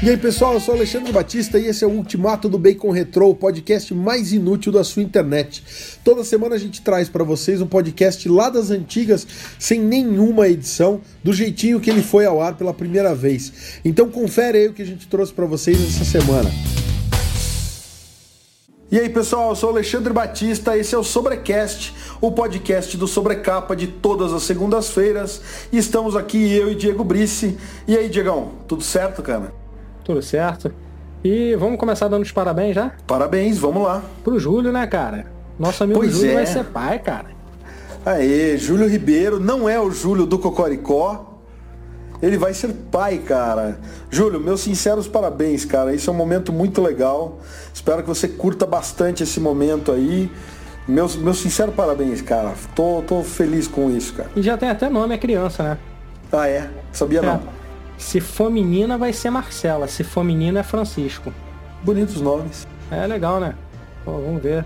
E aí pessoal, eu sou Alexandre Batista e esse é o Ultimato do Bacon Retro, o podcast mais inútil da sua internet. Toda semana a gente traz para vocês um podcast lá das antigas, sem nenhuma edição, do jeitinho que ele foi ao ar pela primeira vez. Então confere aí o que a gente trouxe para vocês essa semana. E aí pessoal, eu sou Alexandre Batista, esse é o Sobrecast, o podcast do Sobrecapa de todas as segundas-feiras. E estamos aqui eu e Diego Brice. E aí, Diegão, tudo certo, cara? Tudo certo. E vamos começar dando os parabéns já? Parabéns, vamos lá. Pro Júlio, né, cara? Nosso amigo pois Júlio é. vai ser pai, cara. Aê, Júlio Ribeiro não é o Júlio do Cocoricó. Ele vai ser pai, cara. Júlio, meus sinceros parabéns, cara. Isso é um momento muito legal. Espero que você curta bastante esse momento aí. Meus, meus sinceros parabéns, cara. Tô, tô feliz com isso, cara. E já tem até nome a criança, né? Ah, é? Sabia é. não. Se for menina, vai ser Marcela. Se for menino, é Francisco. Bonitos nomes. É legal, né? Pô, vamos ver.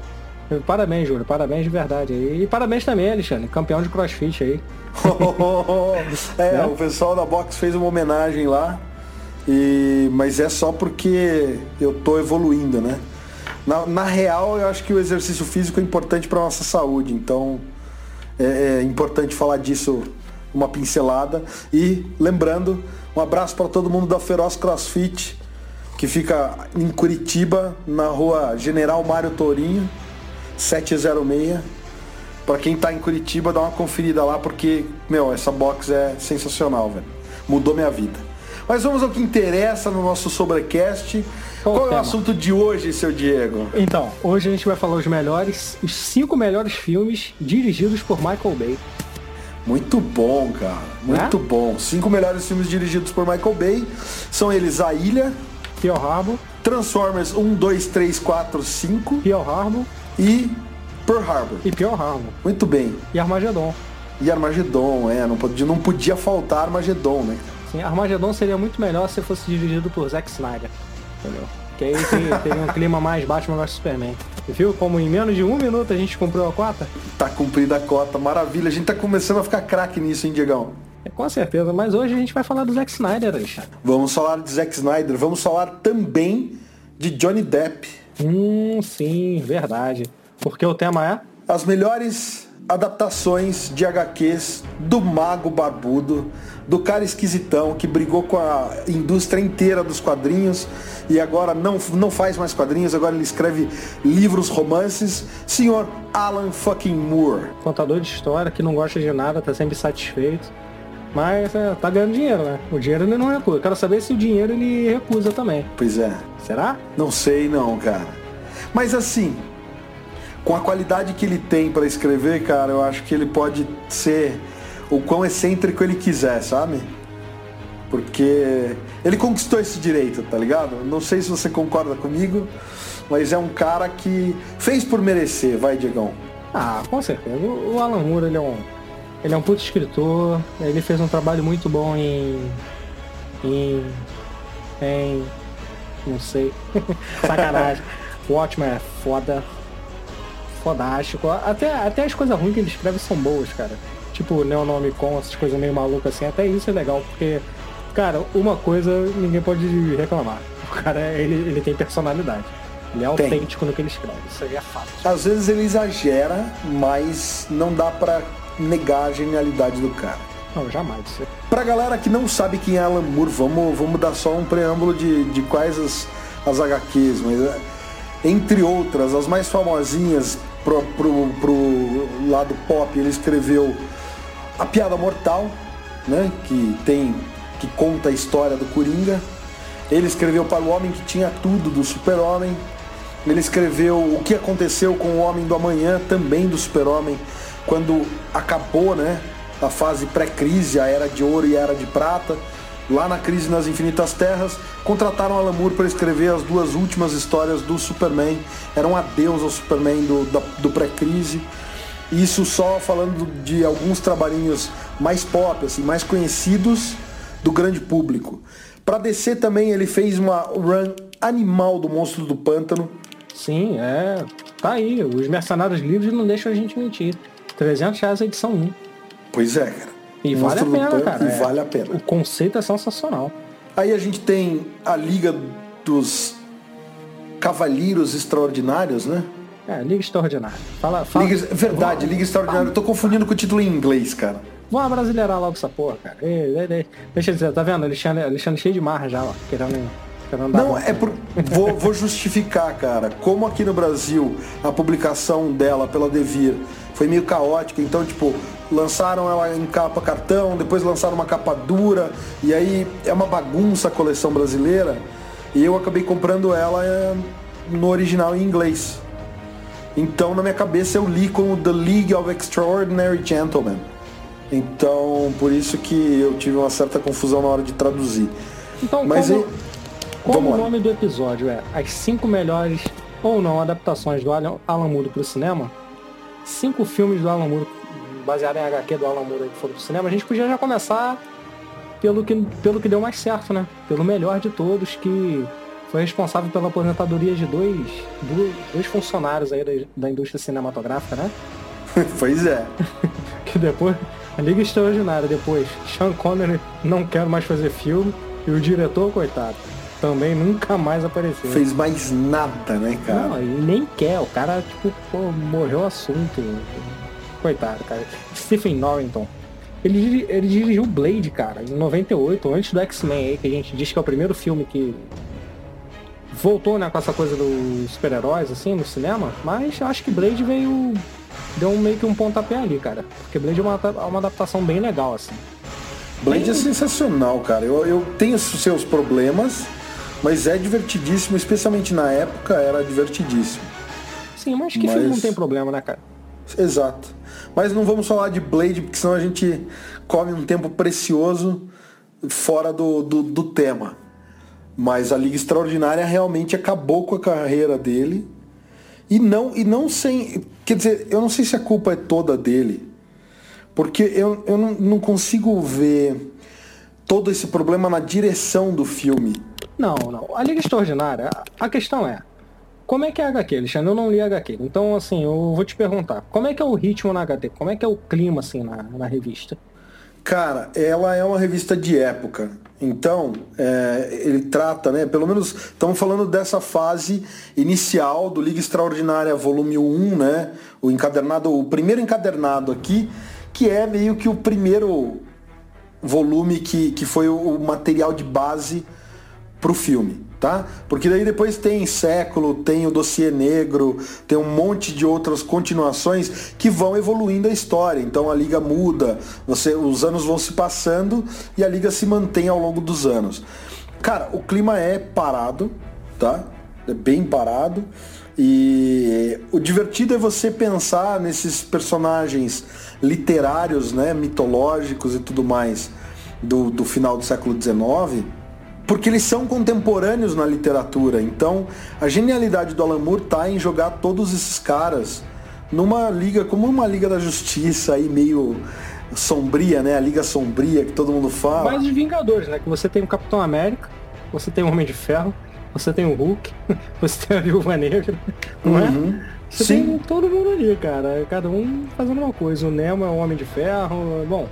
Parabéns, Júlio. Parabéns de verdade. E parabéns também, Alexandre. Campeão de crossfit aí. é, né? o pessoal da Box fez uma homenagem lá. E... Mas é só porque eu tô evoluindo, né? Na, na real, eu acho que o exercício físico é importante para nossa saúde. Então, é, é importante falar disso uma pincelada. E lembrando, um abraço para todo mundo da Feroz CrossFit, que fica em Curitiba, na rua General Mário Tourinho, 706. Para quem está em Curitiba, dá uma conferida lá, porque, meu, essa box é sensacional, velho. Mudou minha vida. Mas vamos ao que interessa no nosso sobrecast. Qual, Qual é o assunto de hoje, seu Diego? Então, hoje a gente vai falar os melhores, os cinco melhores filmes dirigidos por Michael Bay. Muito bom, cara. Muito é? bom. Cinco melhores filmes dirigidos por Michael Bay. São eles A Ilha. Pearl Harbor. Transformers 1, 2, 3, 4, 5. Pearl Harbor. E Pearl Harbor. E Pearl Harbor. Muito bem. E Armagedon. E Armagedon, é. Não podia, não podia faltar Armagedon, né? Sim, Armagedon seria muito melhor se fosse dirigido por Zack Snyder. Entendeu? Que aí teria um clima mais Batman vs Superman. Viu como em menos de um minuto a gente cumpriu a cota? Tá cumprida a cota, maravilha. A gente tá começando a ficar craque nisso, hein, Diegão? É, com certeza, mas hoje a gente vai falar do Zack Snyder, Alexandre. Vamos falar de Zack Snyder, vamos falar também de Johnny Depp. Hum, sim, verdade. Porque o tema é? As melhores adaptações de HQs do Mago Barbudo, do cara esquisitão que brigou com a indústria inteira dos quadrinhos e agora não, não faz mais quadrinhos, agora ele escreve livros, romances. Senhor Alan fucking Moore. Contador de história que não gosta de nada, tá sempre satisfeito. Mas é, tá ganhando dinheiro, né? O dinheiro ele não recusa. Eu quero saber se o dinheiro ele recusa também. Pois é. Será? Não sei não, cara. Mas assim, com a qualidade que ele tem para escrever, cara, eu acho que ele pode ser o quão excêntrico ele quiser, sabe? Porque ele conquistou esse direito, tá ligado? Não sei se você concorda comigo, mas é um cara que fez por merecer, vai, Diegão. Ah, com certeza. O Alan Moore, ele é um, ele é um puto escritor, ele fez um trabalho muito bom em. em. em. não sei. Sacanagem. Watchmen é foda fodástico. Até, até as coisas ruins que ele escreve são boas, cara. Tipo, Neonomicon, essas coisas meio malucas assim. Até isso é legal, porque, cara, uma coisa ninguém pode reclamar. O cara, ele, ele tem personalidade. Ele é autêntico tem. no que ele escreve. Isso aí é fato. Às vezes ele exagera, mas não dá para negar a genialidade do cara. Não, jamais. Pra galera que não sabe quem é Alan Moore, vamos, vamos dar só um preâmbulo de, de quais as, as HQs, mas é, entre outras, as mais famosinhas pro, pro, pro lado pop, ele escreveu A Piada Mortal, né? Que tem. que conta a história do Coringa. Ele escreveu para o Homem que Tinha Tudo, do Super-Homem. Ele escreveu O que aconteceu com o Homem do Amanhã, também do Super-Homem, quando acabou né, a fase pré-crise, a Era de Ouro e a Era de Prata lá na Crise nas Infinitas Terras, contrataram Alan Moore para escrever as duas últimas histórias do Superman. Era um adeus ao Superman do, do pré-crise. Isso só falando de alguns trabalhinhos mais pop, assim, mais conhecidos do grande público. Para DC também ele fez uma run animal do Monstro do Pântano. Sim, é. Tá aí. Os Mercenários Livres não deixam a gente mentir. 300 reais a edição 1. Pois é, cara. E vale a pena, cara. E é, vale a pena. O conceito é sensacional. Aí a gente tem a Liga dos Cavalheiros Extraordinários, né? É, Liga Extraordinária. Fala, fala. Liga, verdade, Liga Extraordinária. Eu tô confundindo com o título em inglês, cara. Vamos brasileirar logo essa porra, cara. Ei, ei, ei. Deixa eu dizer, tá vendo? Alexandre, Alexandre cheio de marra já, ó. Querendo, querendo Não, é por. Vou, vou justificar, cara. Como aqui no Brasil a publicação dela pela Devir foi meio caótica, então, tipo, lançaram ela em capa cartão, depois lançaram uma capa dura, e aí é uma bagunça a coleção brasileira, e eu acabei comprando ela é, no original em inglês. Então, na minha cabeça, eu li como The League of Extraordinary Gentlemen. Então, por isso que eu tive uma certa confusão na hora de traduzir. Então, Mas como, aí- como o nome do episódio é As cinco melhores ou não adaptações do Alan, Moore pro cinema, cinco filmes do Alan Moore baseados em HQ do Alan Moore que foram pro cinema, a gente podia já começar pelo que, pelo que deu mais certo, né? Pelo melhor de todos, que foi responsável pela aposentadoria de dois, do- dois funcionários aí da, da indústria cinematográfica, né? pois é. Que depois, a Liga Extraordinária, depois, Sean Connery não quer mais fazer filme, e o diretor, coitado, também nunca mais apareceu. Fez mais nada, né, cara? Não, ele nem quer, o cara, tipo, pô, morreu o assunto. Coitado, cara. Stephen Norrington. Ele, ele dirigiu Blade, cara, em 98, antes do X-Men aí, que a gente diz que é o primeiro filme que voltou, né, com essa coisa dos super-heróis, assim, no cinema, mas acho que Blade veio. deu meio que um pontapé ali, cara. Porque Blade é uma, é uma adaptação bem legal, assim. Blade é sensacional, cara. Eu, eu tenho os seus problemas, mas é divertidíssimo, especialmente na época era divertidíssimo. Sim, mas que Mas- filme não tem problema, né, cara? Exato. Mas não vamos falar de Blade, porque senão a gente come um tempo precioso fora do, do, do tema. Mas a Liga Extraordinária realmente acabou com a carreira dele. E não, e não sem. Quer dizer, eu não sei se a culpa é toda dele. Porque eu, eu não, não consigo ver todo esse problema na direção do filme. Não, não. A Liga Extraordinária, a- questão é, como é que é a HQ, Alexandre? Eu não li a HQ. Então, assim, eu vou te perguntar, como é que é o ritmo na HQ? Como é que é o clima, assim, na, na revista? Cara, ela é uma revista de época. Então, é, ele trata, né? Pelo menos estamos falando dessa fase inicial do Liga Extraordinária Volume 1, né? O encadernado, o primeiro encadernado aqui, que é meio que o primeiro volume que, que foi o, o material de base pro filme, tá? Porque daí depois tem Século, tem o Dossiê Negro, tem um monte de outras continuações que vão evoluindo a história. Então a liga muda, você, os anos vão se passando e a liga se mantém ao longo dos anos. Cara, o clima é parado, tá? É bem parado. E o divertido é você pensar nesses personagens literários, né, mitológicos e tudo mais do, do final do século XIX, porque eles são contemporâneos na literatura. Então, a genialidade do Alan Moore tá em jogar todos esses caras numa liga, como uma liga da justiça aí meio sombria, né? A liga sombria que todo mundo fala. Mas os Vingadores, né? Que você tem o Capitão América, você tem o Homem de Ferro, você tem o Hulk, você tem a Viúva Negra, não é? Uhum. Você Sim. tem todo mundo ali, cara. Cada um fazendo uma coisa. O Nemo é o Homem de Ferro, bom,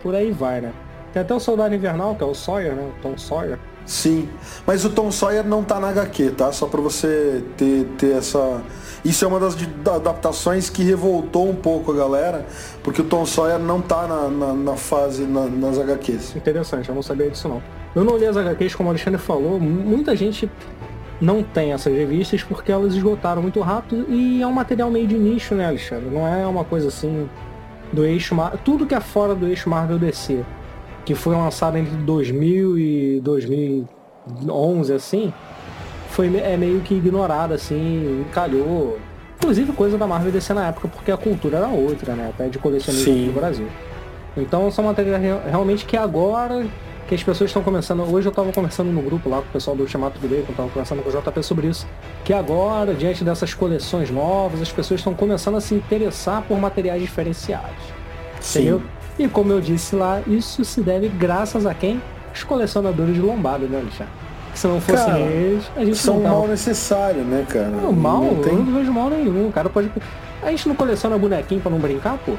por aí vai, né? Tem até o Soldado Invernal, que é o Sawyer, né? O Tom Sawyer. Sim, mas o Tom Sawyer não tá na HQ, tá? Só pra você ter, ter essa. Isso é uma das adaptações que revoltou um pouco a galera, porque o Tom Sawyer não tá na, na, na fase, na- nas HQs. Interessante, eu não sabia disso não. Eu não li as HQs, como o Alexandre falou, mu- muita gente não tem essas revistas porque elas esgotaram muito rápido e é um material meio de nicho, né, Alexandre? Não é uma coisa assim do eixo Marvel. Tudo que é fora do eixo Marvel DC, que foi lançado entre 2000 e 2011, assim, foi é meio que ignorado, assim, calhou. Inclusive coisa da Marvel DC na época, porque a cultura era outra, né? Até de colecionismo Sim. no Brasil. Então são matérias real- realmente que agora que as pessoas estão começando. Hoje eu estava conversando no grupo lá com o pessoal do Ultimato do Bacon, estava conversando com o JP sobre isso. Que agora, diante dessas coleções novas, as pessoas estão começando a se interessar por materiais diferenciados. Entendeu? E como eu disse lá, isso se deve graças a quem? Os colecionadores de lombada, né, Alexandre? Que se não fossem Cara, eles, a gente São não tava mal necessário, né, cara? não, mal, Não eu tem... não vejo mal nenhum. O cara pode. A gente não coleciona bonequinho pra não brincar, pô.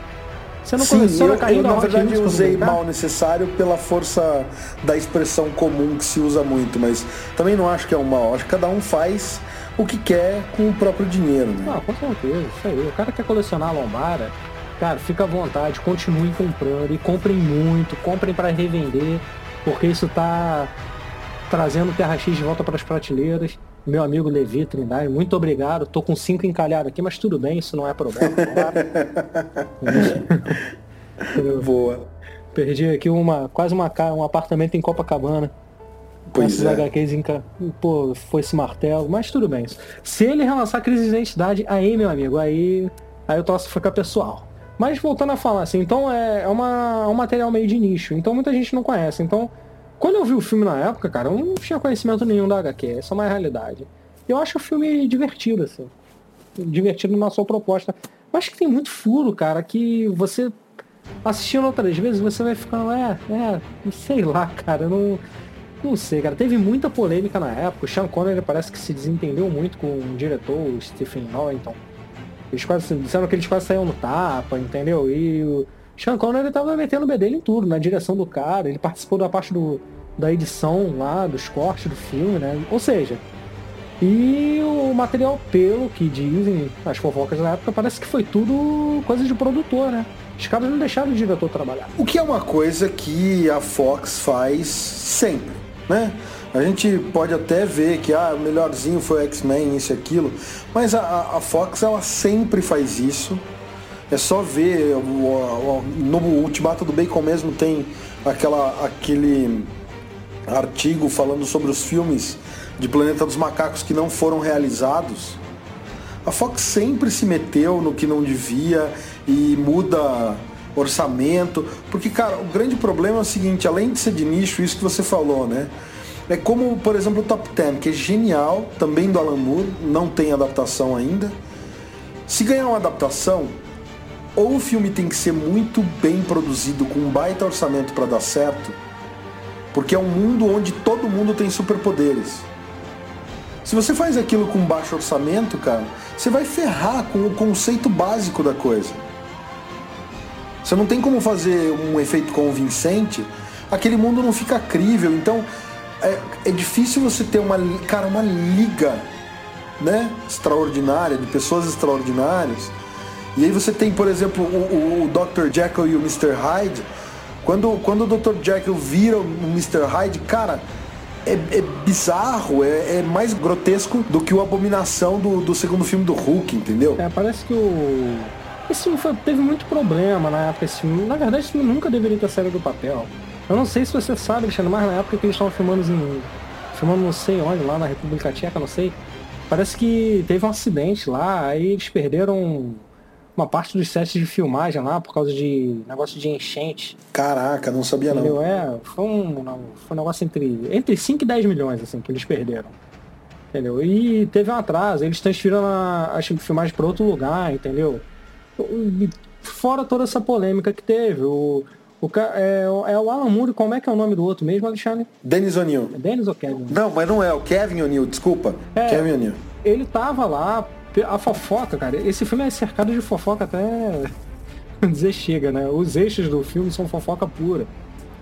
Você não Sim, coleciona eu, carrinho eu, na verdade eu usei mal necessário pela força da expressão comum que se usa muito, mas também não acho que é um mal. Acho que cada um faz o que quer com o próprio dinheiro, né? Ah, com certeza, isso aí. O cara quer colecionar a lombara, cara, fica à vontade, continue comprando e comprem muito, comprem para revender, porque isso tá trazendo o Terra X de volta para as prateleiras. Meu amigo Levi Trindade, muito obrigado. Tô com cinco encalhados aqui, mas tudo bem, isso não é problema. Eu Boa. Perdi aqui uma, quase uma, um apartamento em Copacabana. Pois esses é. HQs Pô, foi esse martelo, mas tudo bem. Se ele relançar crise de identidade, aí, meu amigo, aí, aí o troço fica pessoal. Mas voltando a falar assim, então é, é, uma, é um material meio de nicho, então muita gente não conhece. Então, quando eu vi o filme na época, cara, eu não tinha conhecimento nenhum da HQ, essa é uma realidade. Eu acho o filme divertido, assim. Divertido na sua proposta. Mas que tem muito furo, cara, que você assistindo outras vezes, você vai ficando, é, é, sei lá, cara, não, não sei, cara. Teve muita polêmica na época. O Sean Connery parece que se desentendeu muito com o diretor, o Stephen Norrington. Eles quase disseram que eles quase saíram no tapa, entendeu? E o Sean Connery tava metendo o bedelho em tudo, na direção do cara. Ele participou da parte do, da edição lá, dos cortes do filme, né? Ou seja, e o material pelo que dizem as fofocas na época, parece que foi tudo coisa de produtor, né? Os caras não deixaram o diretor trabalhar. O que é uma coisa que a Fox faz sempre, né? A gente pode até ver que ah, o melhorzinho foi X-Men, isso e aquilo, mas a, a Fox ela sempre faz isso. É só ver o, o- no Ultimato do Bacon mesmo tem aquela, aquele artigo falando sobre os filmes de Planeta dos Macacos que não foram realizados. A Fox sempre se meteu no que não devia e muda orçamento, porque cara, o grande problema é o seguinte, além de ser de nicho, isso que você falou, né? É como, por exemplo, o Top Ten, que é genial, também do Alan Moore, não tem adaptação ainda. Se ganhar uma adaptação, ou o filme tem que ser muito bem produzido, com um baita orçamento para dar certo, porque é um mundo onde todo mundo tem superpoderes. Se você faz aquilo com baixo orçamento, cara, você vai ferrar com o conceito básico da coisa. Você não tem como fazer um efeito convincente, aquele mundo não fica crível. Então é, é difícil você ter uma, cara, uma liga, né, extraordinária de pessoas extraordinárias. E aí você tem, por exemplo, o, o- o Dr. Jekyll e o Mr. Hyde. Quando, quando o Dr. Jekyll vira o Mr. Hyde, cara, é, é bizarro, é, é mais grotesco do que o Abominação do, do segundo filme do Hulk, entendeu? É, parece que o. Esse filme foi- teve muito problema na época. Esse filme. Na verdade, esse filme nunca deveria ter saído do papel. Eu não sei se você sabe, Alexandre, mas na época que eles estavam filmando em. Filmando não sei onde, lá na República Tcheca, não sei. Parece que teve um acidente lá, aí eles perderam uma parte dos sets de filmagem lá por causa de negócio de enchente. Caraca, não sabia não. Entendeu? É, foi um, não, foi um negócio entre, entre 5 e 10 milhões, assim, que eles perderam. Entendeu? E teve um atraso, eles transferiram a- as filmagens para outro lugar, entendeu? E Fora toda essa polêmica que teve, o, o, ca- é, o- é o Alan Moore, como é que é o nome do outro mesmo, Alexandre? Dennis O'Neill. É Dennis ou Kevin? Não, mas não é, o Kevin O'Neill, desculpa. É. Kevin O'Neill. Ele tava lá, a fofoca, cara, esse filme é cercado de fofoca até dizer chega, né? Os eixos do filme são fofoca pura.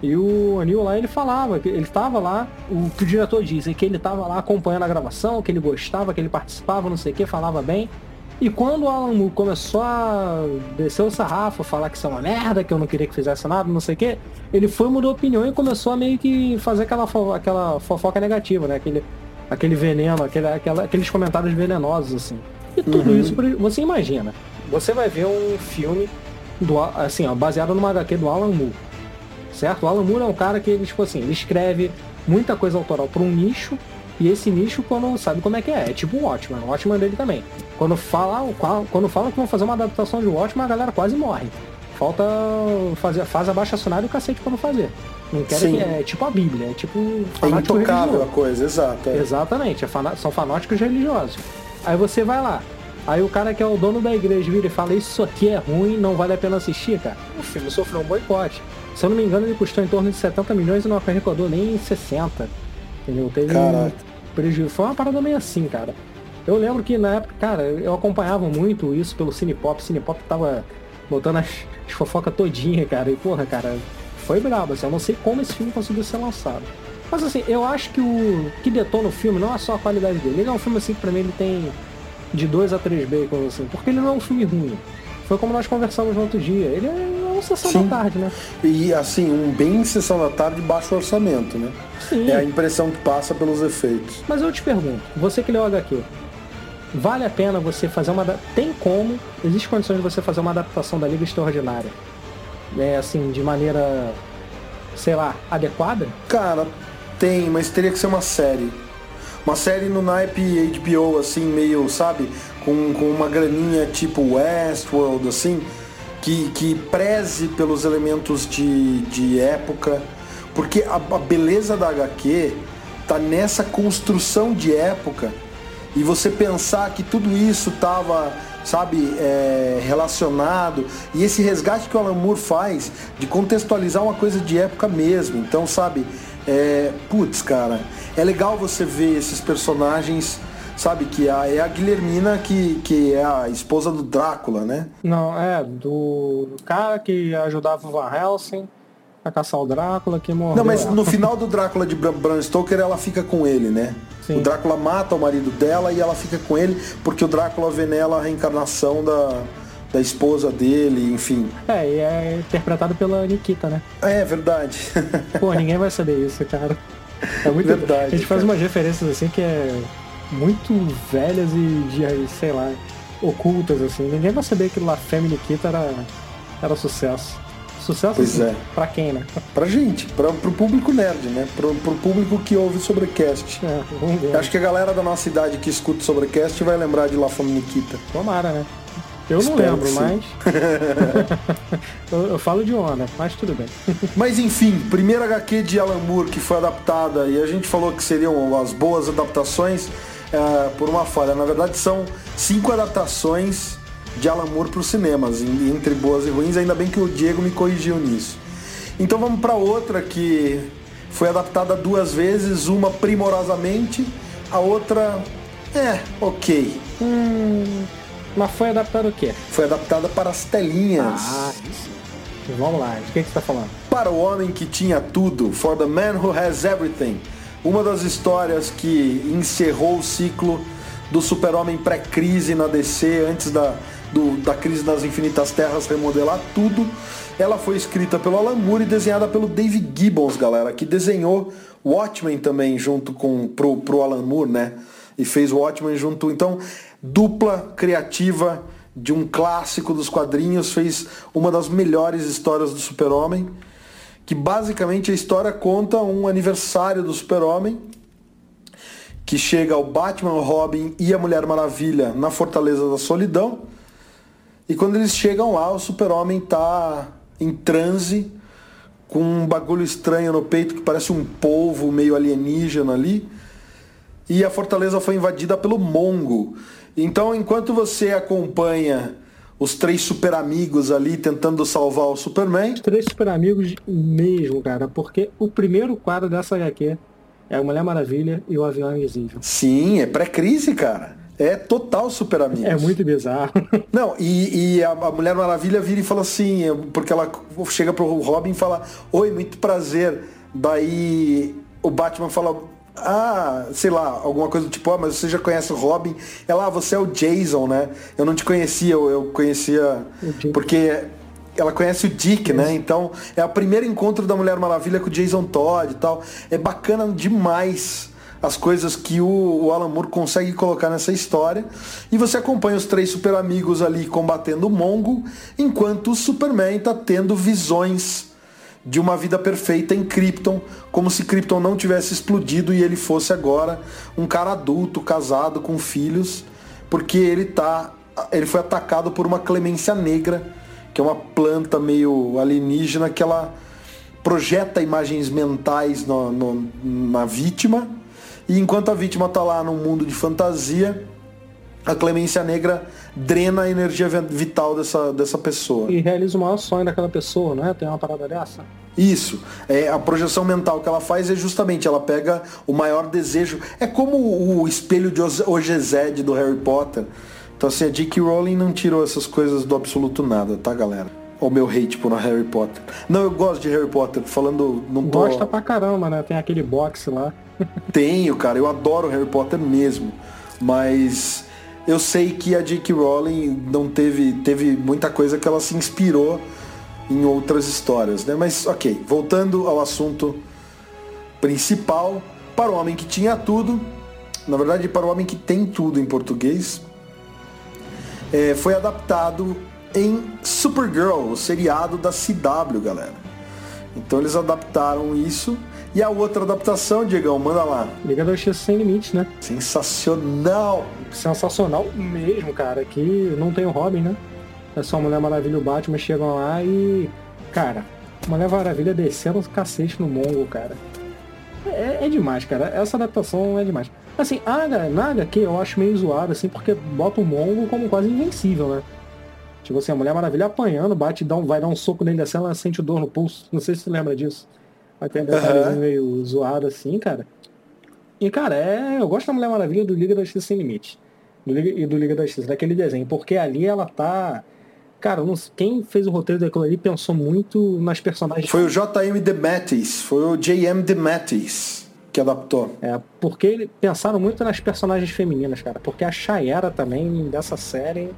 E o Anil lá, ele falava, que ele tava lá, o que o diretor diz, é que ele tava lá acompanhando a gravação, que ele gostava, que ele participava, não sei o que, falava bem. E quando o Alan Moore começou a descer o sarrafo, falar que isso é uma merda, que eu não queria que fizesse nada, não sei o que, ele foi, mudou opinião e começou a meio que fazer aquela, fo- aquela fofoca negativa, né? Aquele, aquele veneno, aquele, aquela- aqueles comentários venenosos, assim. E tudo isso, por- você imagina, você vai ver um filme do, assim, ó, baseado numa HQ do Alan Moore, certo? O Alan Moore é um cara que ele, tipo assim, ele escreve muita coisa autoral para um nicho, e esse nicho quando sabe como é que é, é tipo o Watchman, o Watchman dele também. Quando fala, quando fala que vão fazer uma adaptação de Watchman, a galera quase morre. Falta fazer, faz abaixo assinado e o cacete pra não fazer. Não Sim. que é tipo a Bíblia, é tipo É intocável a coisa, exato. é. Exatamente, é fana- são fanáticos religiosos. Aí você vai lá, aí o cara que é o dono da igreja vira e fala, isso aqui é ruim, não vale a pena assistir, cara. O filme sofreu um boicote. Se eu não me engano, ele custou em torno de 70 milhões e não arrecadou nem 60. Entendeu? Teve um Caraca. Prejuízo. Foi uma parada meio assim, cara. Eu lembro que na época, cara, eu acompanhava muito isso pelo Cinepop. Cinepop tava botando as, as fofocas todinha, cara. E porra, cara, foi brabo, assim, eu não sei como esse filme conseguiu ser lançado. Mas assim, eu acho que o que detona o filme não é só a qualidade dele. Ele é um filme assim que pra mim ele tem de 2 a 3 bacons, assim, porque ele não é um filme ruim. Foi como nós conversamos no outro dia. Ele é uma sessão Sim. da tarde, né? E assim, um bem sessão da tarde baixo orçamento, né? Sim. É a impressão que passa pelos efeitos. Mas eu te pergunto, você que leu HQ, vale a pena você fazer uma. Tem como, existe condições de você fazer uma adaptação da Liga Extraordinária? É assim, de maneira, sei lá, adequada? Cara, tem, mas teria que ser uma série. Uma série no naipe HBO, assim, meio, sabe? Com, com uma graninha tipo Westworld, assim, que, que preze pelos elementos de, de época. Porque a, a beleza da HQ tá nessa construção de época e você pensar que tudo isso tava sabe, é, relacionado. E esse resgate que o Alan Moore faz de contextualizar uma coisa de época mesmo. Então, sabe, é, putz, cara, é legal você ver esses personagens, sabe, que a, é a Guilhermina que, que é a esposa do Drácula, né? Não, é, do cara que ajudava o Van Helsing a caçar o Drácula que morreu. Não, mas no final do Drácula de Bram Stoker ela fica com ele, né? Sim. O Drácula mata o marido dela e ela fica com ele porque o Drácula vê nela a reencarnação da, da esposa dele, enfim. É, e é interpretado pela Nikita, né? É, verdade. Pô, ninguém vai saber isso, cara. É muito verdade. A gente faz umas referências assim que é muito velhas e de, sei lá, ocultas assim. Ninguém vai saber que La Femme Nikita era, era sucesso. Sucesso pois assim, é. pra quem, né? Pra gente, pra, pro público nerd, né? Pro, pro público que ouve Sobrecast. É. Acho que a galera da nossa idade que escuta Sobrecast vai lembrar de La Femme Nikita. Tomara, né? Eu não Espero lembro, mas. eu, eu, falo de onda, mas tudo bem. mas enfim, primeira HQ de Alan Moore que foi adaptada e a gente falou que seriam as boas adaptações é, por uma falha. Na verdade, são cinco adaptações de Alan Moore para os cinemas, entre boas e ruins. Ainda bem que o Diego me corrigiu nisso. Então vamos para outra que foi adaptada duas vezes, uma primorosamente, a outra é ok. Hum. Mas foi adaptada o quê? Foi adaptada para as telinhas. Ah, isso. Vamos lá, de que, que você está falando? Para o homem que tinha tudo, For the Man Who Has Everything. Uma das histórias que encerrou o ciclo do super-homem pré-crise na DC, antes da, do, da crise das infinitas terras remodelar tudo. Ela foi escrita pelo Alan Moore e desenhada pelo Dave Gibbons, galera, que desenhou Watchmen também junto com pro, pro Alan Moore, né? E fez Watchmen junto. Então, dupla criativa de um clássico dos quadrinhos, fez uma das melhores histórias do Super-Homem, que basicamente a história conta um aniversário do Super-Homem, que chega ao Batman, Robin e a Mulher Maravilha na Fortaleza da Solidão. E quando eles chegam lá, o Super-Homem tá em transe, com um bagulho estranho no peito que parece um polvo meio alienígena ali. E a fortaleza foi invadida pelo Mongo, então, enquanto você acompanha os três super amigos ali tentando salvar o Superman. Os três super amigos mesmo, cara, porque o primeiro quadro dessa HQ é a Mulher Maravilha e o Avião Invisível. Sim, é pré-crise, cara. É total super amigo. É muito bizarro. Não, e, e a, a, Mulher Maravilha vira e fala assim, porque ela chega pro Robin e fala, oi, muito prazer. Daí o Batman fala, ah, sei lá, alguma coisa do tipo, ah, mas você já conhece o Robin. Ela, ah, você é o Jason, né? Eu não te conhecia, eu, eu conhecia. Porque ela conhece o Dick, né? Então é o primeiro encontro da Mulher Maravilha com o Jason Todd e tal. É bacana demais as coisas que o, o Alan Moore consegue colocar nessa história. E você acompanha os três super amigos ali combatendo o Mongo, enquanto o Superman está tendo visões de uma vida perfeita em Krypton, como se Krypton não tivesse explodido e ele fosse agora um cara adulto, casado, com filhos, porque ele tá ele foi atacado por uma clemência negra, que é uma planta meio alienígena que ela projeta imagens mentais no, no, na vítima, e enquanto a vítima está lá num mundo de fantasia, a clemência negra drena a energia vital dessa, dessa pessoa. E realiza o maior sonho daquela pessoa, não é? Tem uma parada dessa? Isso. É, a projeção mental que ela faz é justamente, ela pega o maior desejo. É como o espelho de Ogezed do Harry Potter. Então assim, a J.K. Rowling não tirou essas coisas do absoluto nada, tá galera? O meu hate por Harry Potter. Não, eu gosto de Harry Potter, falando. Não tô... Gosta pra caramba, né? Tem aquele box lá. Tenho, cara, eu adoro Harry Potter mesmo. Mas eu sei que a J.K. Rowling não teve, teve muita coisa que ela se inspirou em outras histórias, né? Mas ok, voltando ao assunto principal, para o homem que tinha tudo, na verdade para o homem que tem tudo em português, é, foi adaptado em Supergirl, o seriado da CW, galera. Então eles adaptaram isso. E a outra adaptação, Diegão, manda lá. Liga da Justiça Sem Limites, né? Sensacional! Sensacional mesmo, cara. Que não tem o Robin, né? É só Mulher Maravilha e o Batman chegam lá e. Cara, Mulher Maravilha descendo os cacete no Mongo, cara. É, é, demais, cara. Essa adaptação é demais. Assim, a, na HQ eu acho meio zoado, assim, porque bota o Mongo como quase invencível, né? Tipo assim, a Mulher Maravilha apanhando, bate, dá um, vai dar um soco nele assim, ela sente o dor no pulso. Não sei se você lembra disso. Um detalhezinho uhum. meio zoado assim, cara. E, cara, é, eu gosto da Mulher Maravilha do Liga da Justiça Sem Limite. Do Liga, e do Liga da Justiça, daquele desenho. Porque ali ela tá... Cara, não, quem fez o roteiro daquilo ali pensou muito nas personagens. Foi o J.M. DeMatteis. Foi o J.M. DeMatteis que adaptou. É, porque pensaram muito nas personagens femininas, cara. Porque a Shayera também, dessa série,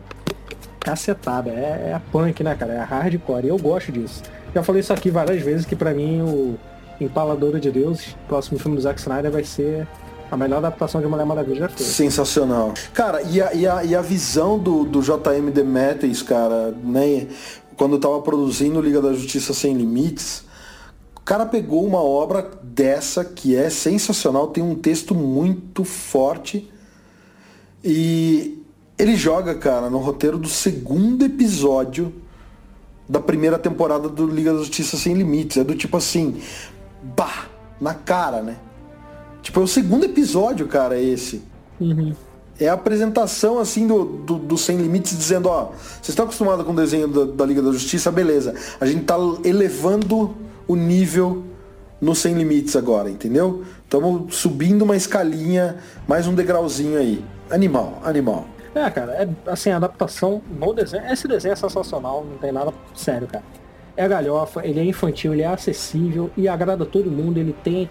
cacetada. É, é a punk, né, cara? É a hardcore. E eu gosto disso. Já falei isso aqui várias vezes, que para mim o Empaladora de Deus, próximo filme do Zack Snyder, vai ser a melhor adaptação de Mulher Maravilha já fez. Sensacional. Cara, e a, e a, e a visão do, do JM Demetrius, cara, né? Quando tava produzindo Liga da Justiça Sem Limites, o cara pegou uma obra dessa que é sensacional, tem um texto muito forte e ele joga, cara, no roteiro do segundo episódio da primeira temporada do Liga da Justiça Sem Limites. É do tipo assim, bah, na cara, né? Tipo, é o segundo episódio, cara, esse. Uhum. É a apresentação, assim, do, do, do, Sem Limites, dizendo, ó, vocês estão acostumados com o desenho da, da, Liga da Justiça, beleza. A gente tá elevando o nível no Sem Limites agora, entendeu? Estamos subindo uma escalinha, mais um degrauzinho aí. Animal, animal. É, cara, é assim, a adaptação no desenho. Esse desenho é sensacional, não tem nada sério, cara. É galhofa, ele é infantil, ele é acessível e agrada todo mundo, ele tem.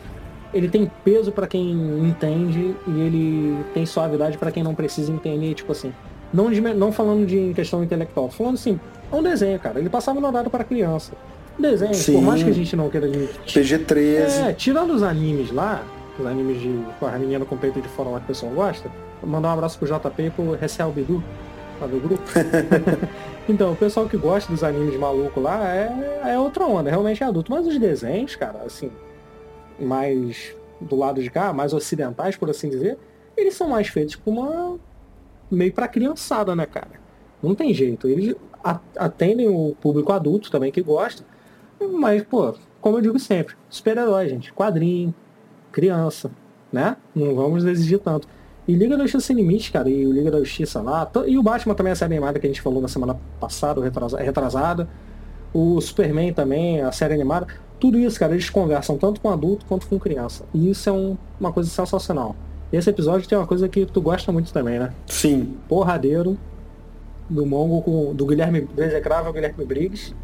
Ele tem peso para quem entende e ele tem suavidade para quem não precisa entender, tipo assim. Não, de, não falando de questão intelectual, falando assim, é um desenho, cara. Ele passava no horário para criança. desenho, Sim. por mais que a gente não queira admitir. PG-13. É, tirando os animes lá, os animes de com a menina com peito de fora lá que o pessoal gosta, mandar um abraço pro JP e pro Recel Bidu, lá do grupo. então, o pessoal que gosta dos animes malucos lá é, é outra onda, realmente é adulto. Mas os desenhos, cara, assim, mais do lado de cá, mais ocidentais, por assim dizer, eles são mais feitos com uma. meio pra criançada, né, cara? Não tem jeito. Eles atendem o público adulto também que gosta. Mas, pô, como eu digo sempre, super-herói, gente. Quadrinho, criança, né? Não vamos exigir tanto. E Liga da Justiça Sem Limite, cara, e o Liga da Justiça lá, e o Batman também, a série animada que a gente falou na semana passada, retrasada, o Superman também, a série animada, tudo isso, cara, eles conversam tanto com adulto quanto com criança. E isso é um, uma coisa sensacional. Esse episódio tem uma coisa que tu gosta muito também, né? Sim. Porradeiro do Mongo com. do Guilherme. Do execrável Guilherme Briggs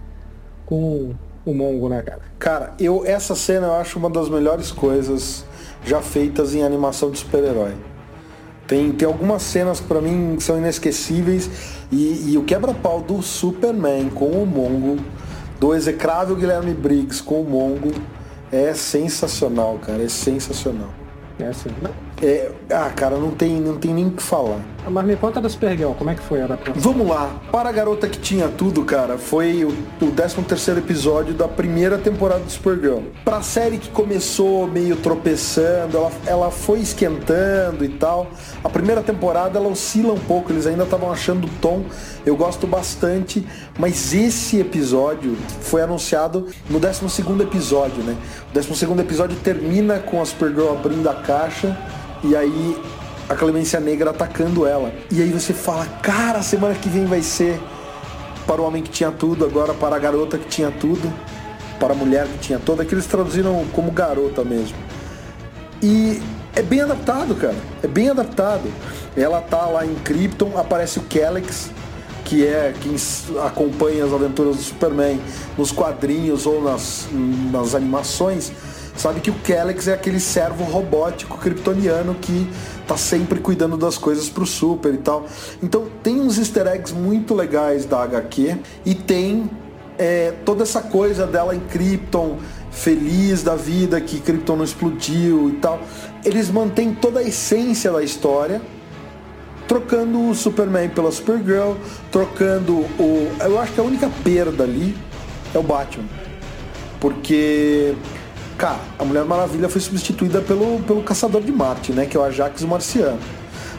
com o Mongo, né, cara? Cara, eu essa cena eu acho uma das melhores coisas já feitas em animação de super-herói. Tem, tem algumas cenas que pra mim são inesquecíveis e, e o quebra-pau do Superman com o Mongo, do execrável Guilherme Briggs com o Mongo, é sensacional, cara, é sensacional. É assim, né? É, ah, cara, não tem, não tem nem o que falar. Mas me conta da Supergirl, como é que foi a adaptação? Vamos lá. Para a garota que tinha tudo, cara, foi o, o 13 terceiro episódio da primeira temporada do Supergirl. Pra série que começou meio tropeçando, ela, ela foi esquentando e tal. A primeira temporada ela oscila um pouco, eles ainda estavam achando o tom. Eu gosto bastante, mas esse episódio foi anunciado no 12 segundo episódio, né? O 12 segundo episódio termina com a Supergirl abrindo a caixa e aí a Clemência Negra atacando ela. E aí você fala, cara, semana que vem vai ser para o homem que tinha tudo, agora para a garota que tinha tudo, para a mulher que tinha tudo. Aqui eles traduziram como garota mesmo. E é bem adaptado, cara. É bem adaptado. Ela tá lá em Krypton, aparece o Calyx, que é quem acompanha as aventuras do Superman nos quadrinhos ou nas, nas animações, sabe que o Calyx é aquele servo robótico kryptoniano que tá sempre cuidando das coisas pro Super e tal. Então tem uns easter eggs muito legais da HQ e tem é, toda essa coisa dela em Krypton, feliz da vida que Krypton não explodiu e tal. Eles mantêm toda a essência da história trocando o Superman pela Supergirl, trocando o. Eu acho que a única perda ali é o Batman. Porque, cara, a Mulher Maravilha foi substituída pelo, pelo Caçador de Marte, né? Que é o Ajax Marciano.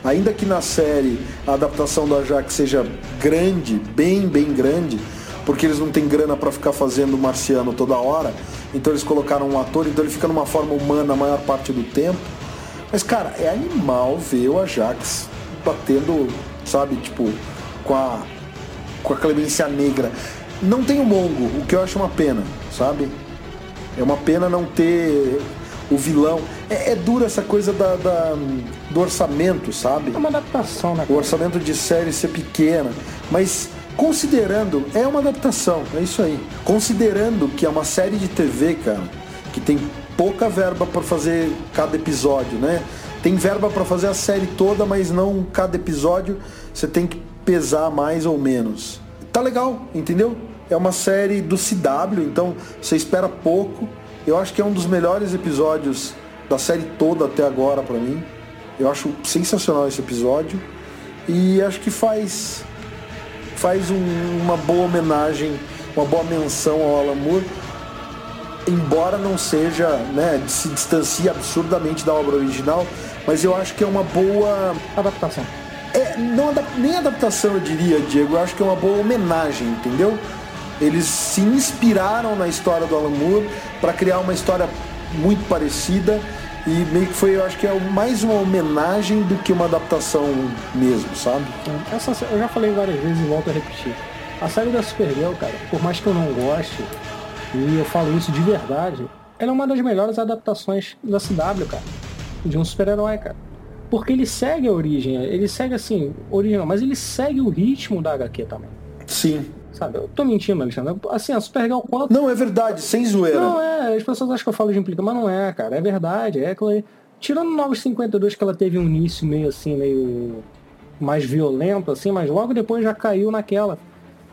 Ainda que na série a adaptação do Ajax seja grande, bem, bem grande, porque eles não têm grana para ficar fazendo marciano toda hora, então eles colocaram um ator, então ele fica numa forma humana a maior parte do tempo. Mas, cara, é animal ver o Ajax batendo, sabe, tipo, com a, com a clemência negra. Não tem o Mongo, o que eu acho uma pena, sabe? É uma pena não ter o vilão. É, é dura essa coisa da, da, do orçamento, sabe? É uma adaptação, né? O orçamento de série ser pequena. Mas considerando, é uma adaptação, é isso aí. Considerando que é uma série de TV, cara, que tem pouca verba para fazer cada episódio, né? tem verba para fazer a série toda, mas não cada episódio. Você tem que pesar mais ou menos. Tá legal, entendeu? É uma série do CW, então você espera pouco. Eu acho que é um dos melhores episódios da série toda até agora para mim. Eu acho sensacional esse episódio e acho que faz faz um, uma boa homenagem, uma boa menção ao Alan Moore embora não seja, né, se distancie absurdamente da obra original, mas eu acho que é uma boa adaptação. É, não nem adaptação eu diria, Diego, eu acho que é uma boa homenagem, entendeu? Eles se inspiraram na história do Alan Moore para criar uma história muito parecida e meio que foi, eu acho que é mais uma homenagem do que uma adaptação mesmo, sabe? Essa, eu já falei várias vezes e volto a repetir. A série da Supergirl, cara, por mais que eu não goste, e eu falo isso de verdade, ela é uma das melhores adaptações da CW, cara de um super-herói, cara. Porque ele segue a origem, ele segue assim, original, mas ele segue o ritmo da HQ também. Sim. Sabe, eu tô mentindo, Alexandre. Assim, a Supergirl quanto. Não, é verdade, sem zoeira. Não, é, as pessoas acham que eu falo de implica, mas não é, cara. É verdade. É aquela. Tirando Novos 52, que ela teve um início meio assim, meio mais violento, assim, mas logo depois já caiu naquela.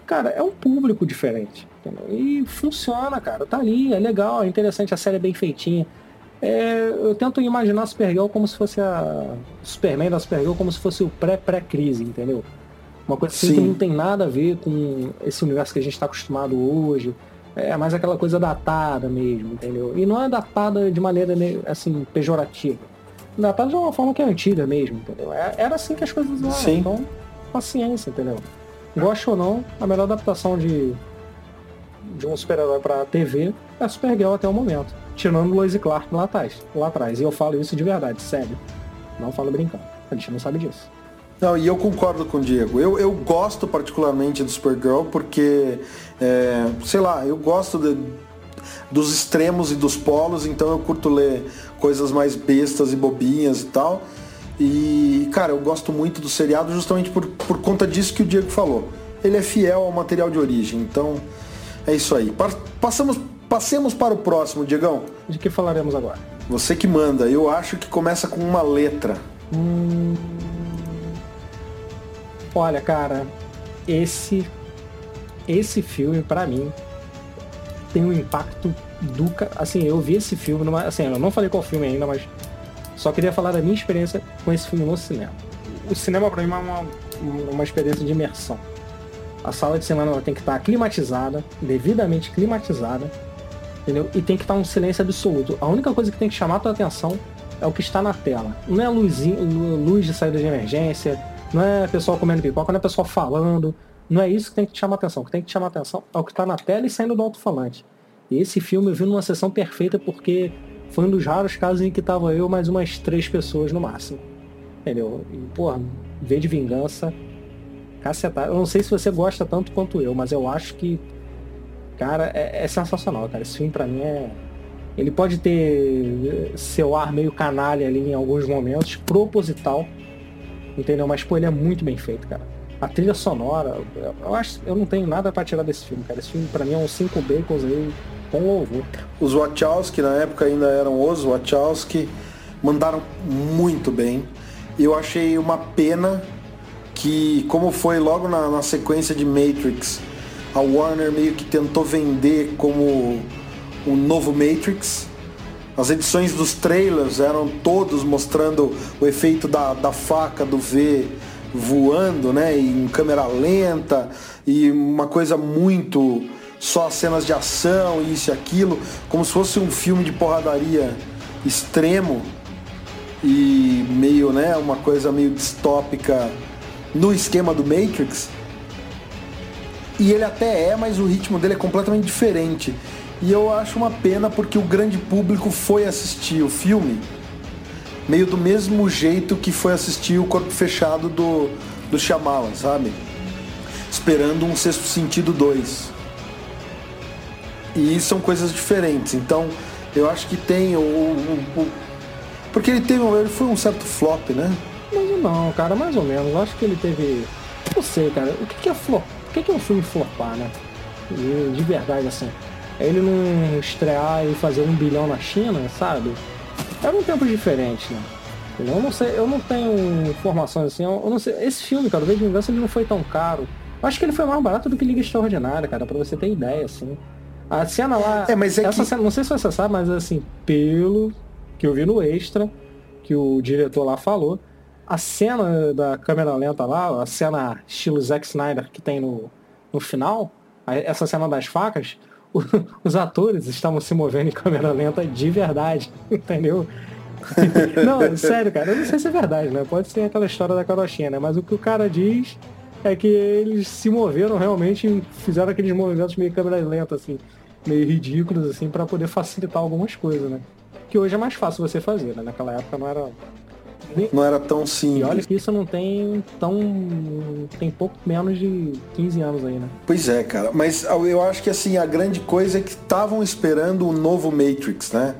Cara, é um público diferente. Entendeu? E funciona, cara. Tá ali, é legal, é interessante, a série é bem feitinha. É, eu tento imaginar a Supergirl como se fosse a Superman da Supergirl como se fosse o pré-pré-crise, entendeu? Uma coisa assim que não tem nada a ver com esse universo que a gente está acostumado hoje. É mais aquela coisa datada mesmo, entendeu? E não é datada de maneira assim pejorativa. Datada de uma forma que é antiga mesmo, entendeu? É, era assim que as coisas eram. Sim. Então, paciência, entendeu? Gosto ou não, a melhor adaptação de, de um super-herói pra TV é a Supergirl até o momento tirando Lois e Clark lá atrás, lá atrás. E eu falo isso de verdade, sério. Não falo brincando. A gente não sabe disso. Não, e eu concordo com o Diego. Eu, eu gosto particularmente do Supergirl porque, é, sei lá, eu gosto de, dos extremos e dos polos, então eu curto ler coisas mais bestas e bobinhas e tal. E, cara, eu gosto muito do seriado justamente por, por conta disso que o Diego falou. Ele é fiel ao material de origem, então é isso aí. Passamos Passemos para o próximo, Diegão. De que falaremos agora? Você que manda. Eu acho que começa com uma letra. Hum... Olha, cara, esse esse filme para mim tem um impacto do assim, eu vi esse filme numa, assim, eu não falei qual filme ainda, mas só queria falar da minha experiência com esse filme no cinema. O cinema para mim é uma, uma experiência de imersão. A sala de cinema ela tem que estar climatizada, devidamente climatizada entendeu? E tem que estar um silêncio absoluto. A única coisa que tem que chamar a tua atenção é o que está na tela. Não é luzinha, luz de saída de emergência, não é pessoal comendo pipoca, não é pessoal falando. Não é isso que tem que te chamar atenção. O que tem que te chamar atenção é o que está na tela e saindo do alto-falante. E esse filme eu vi numa sessão perfeita porque foi um dos raros casos em que tava eu mais umas três pessoas no máximo. Entendeu? E, porra, ver de vingança, cacetar. Eu não sei se você gosta tanto quanto eu, mas eu acho que Cara, é, é, sensacional, cara. Esse filme pra mim é, Ele pode ter seu ar meio canalha ali em alguns momentos, proposital, entendeu? Mas, pô, ele é muito bem feito, cara. A trilha sonora, eu acho, eu não tenho nada para tirar desse filme, cara. Esse filme, para mim, é um cinco bacons aí com louvor. Os Wachowski, na época ainda eram os Wachowski, mandaram muito bem. Eu achei uma pena que, como foi logo na, na sequência de Matrix, a Warner meio que tentou vender como o novo Matrix. As edições dos trailers eram todos mostrando o efeito da, da faca do V voando, né, em câmera lenta e uma coisa muito só cenas de ação, isso e aquilo, como se fosse um filme de porradaria extremo e meio, né, uma coisa meio distópica no esquema do Matrix. E ele até é, mas o ritmo dele é completamente diferente. E eu acho uma pena porque o grande público foi assistir o filme meio do mesmo jeito que foi assistir o Corpo Fechado do, do Shyamalan, sabe? Esperando um Sexto Sentido 2. E são coisas diferentes. Então, eu acho que tem o, o, o porque ele teve, ele foi um certo flop, né? Mas não, cara, mais ou menos. Eu acho que ele teve, não sei, cara. O que, é flop? O que é um filme flopar, né? De verdade, assim. É ele não estrear e fazer um bilhão na China, sabe? Era um tempo diferente, né? Eu não sei, eu não tenho informações assim, eu não sei. Esse filme, cara, o V de Vingança, ele não foi tão caro. Eu acho que ele foi mais barato do que Liga Extraordinária, cara, pra você ter ideia, assim. A cena lá. É, mas é essa que... cena, não sei se você sabe, mas assim, pelo que eu vi no extra, que o diretor lá falou, a cena da câmera lenta lá, a cena estilo Zack Snyder que tem no, no final, essa cena das facas, os atores estavam se movendo em câmera lenta de verdade, entendeu? não, sério, cara, eu não sei se é verdade, né? Pode ser aquela história da carochinha, né? Mas o que o cara diz é que eles se moveram realmente e fizeram aqueles movimentos meio câmera lenta, assim, meio ridículos, assim, para poder facilitar algumas coisas, né? Que hoje é mais fácil você fazer, né? Naquela época não era não era tão simples. E olha que isso não tem tão. tem pouco menos de 15 anos aí, né? Pois é, cara. Mas eu acho que assim, a grande coisa é que estavam esperando o novo Matrix, né?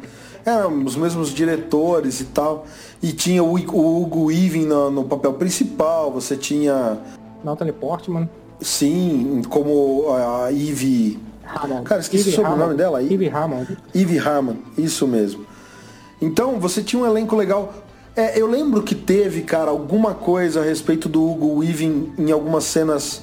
Eram os mesmos diretores e tal. E tinha o, Hugo Weaving no, no, papel principal, você tinha. Natalie Portman. Sim, como a Eve. Hammond. Cara, esqueci o sobrenome dela aí. Eve Hammond. Eve Hammond, isso mesmo. Então, você tinha um elenco legal. É, eu lembro que teve, cara, alguma coisa a respeito do Hugo Weaving em algumas cenas.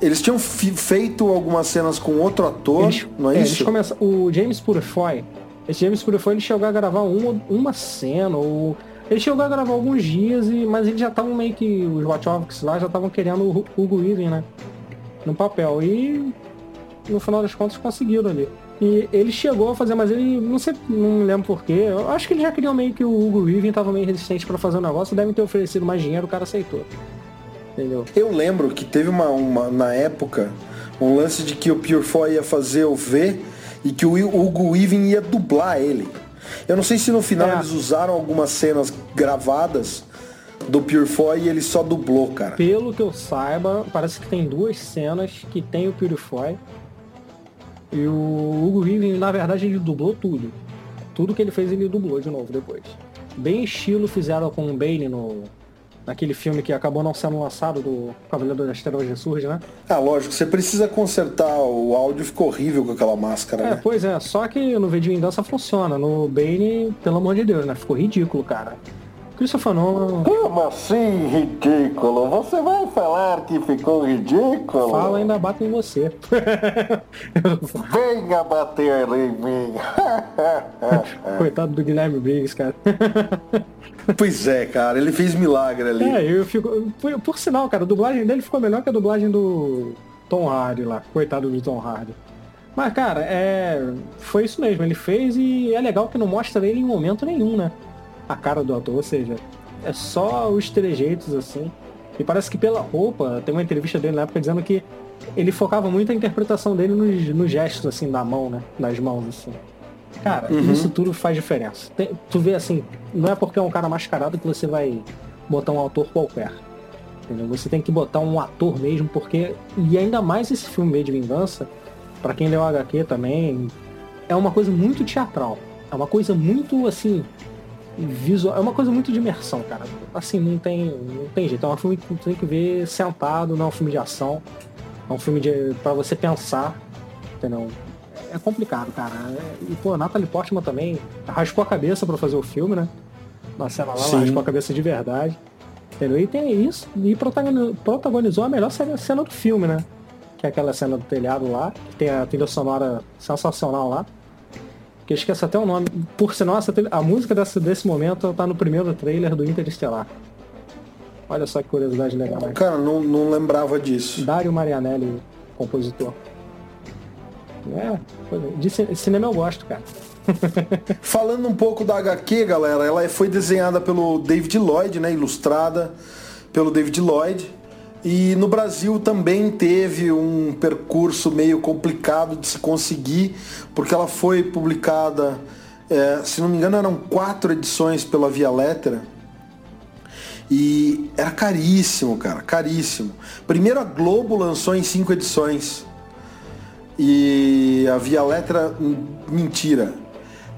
Eles tinham feito algumas cenas com outro ator, eles, não é, é isso? Começam, o James Purefoy, esse James Purefoy ele chegou a gravar uma, uma cena, ou ele chegou a gravar alguns dias, e, mas eles já estavam meio que, os Wachowskis lá já estavam querendo o Hugo Weaving, né? No papel. E no final das contas conseguiram ali. E ele chegou a fazer, mas ele não sei, não lembro porquê. Eu acho que ele já queria meio que o Hugo Weaving tava meio resistente para fazer o negócio, devem ter oferecido mais dinheiro, o cara aceitou. Entendeu? Eu lembro que teve uma, uma na época um lance de que o Purefoy ia fazer o V e que o Hugo Weaving ia dublar ele. Eu não sei se no final é. eles usaram algumas cenas gravadas do Purefoy e ele só dublou, cara. Pelo que eu saiba, parece que tem duas cenas que tem o Purefoy e o Hugo Weaving, na verdade, ele dublou tudo. Tudo que ele fez, ele dublou de novo depois. Bem estilo fizeram com o Bane no, naquele filme que acabou não sendo lançado do Cavaleiro das Trevas Ressurge, né? Ah, lógico, você precisa consertar, o áudio ficou horrível com aquela máscara, é, né? Pois é, só que no vídeo em dança funciona, no Bane, pelo amor de Deus, né? Ficou ridículo, cara. Christopher Nolan. Como assim ridículo? Você vai falar que ficou ridículo? Fala, ainda bato em você. Venha bater em mim. Coitado do Guilherme Briggs, cara. pois é, cara, ele fez milagre ali. É, eu fico. Por, por, sinal, cara, a dublagem dele ficou melhor que a dublagem do Tom Hardy lá. Coitado do Tom Hardy. Mas, cara, é. Foi isso mesmo, ele fez e é legal que não mostra ele em momento nenhum, né? A cara do ator, ou seja, é só os trejeitos assim. E parece que pela roupa, tem uma entrevista dele na época dizendo que ele focava muito a interpretação dele nos, nos gestos assim da mão, né? Das mãos assim. Cara, uhum. isso tudo faz diferença. Tem, tu vê assim, não é porque é um cara mascarado que você vai botar um autor qualquer. Entendeu? Você tem que botar um ator mesmo, porque. E ainda mais esse filme de vingança, para quem leu HQ também, é uma coisa muito teatral É uma coisa muito assim. Visual, é uma coisa muito de imersão, cara. Assim, não tem, não tem jeito. É um filme que tem que ver sentado, não é um filme de ação. É um filme de para você pensar, entendeu? É complicado, cara. É, e, pô, Natalie Portman também raspou a cabeça para fazer o filme, né? Na cena lá, ela raspou a cabeça de verdade. Entendeu? E tem isso. E protagonizou a melhor cena do filme, né? Que é aquela cena do telhado lá, que tem a trilha sonora sensacional lá. Que eu esqueço até o nome. Por sinal, essa a música desse, desse momento tá no primeiro trailer do Interestelar. Olha só que curiosidade legal. Né? Cara, não, não lembrava disso. Dario Marianelli, compositor. É, de cinema eu gosto, cara. Falando um pouco da HQ, galera, ela foi desenhada pelo David Lloyd, né? Ilustrada pelo David Lloyd. E no Brasil também teve um percurso meio complicado de se conseguir, porque ela foi publicada, é, se não me engano, eram quatro edições pela Via Lettera. E era caríssimo, cara, caríssimo. Primeiro a Globo lançou em cinco edições. E a Via Letra, mentira.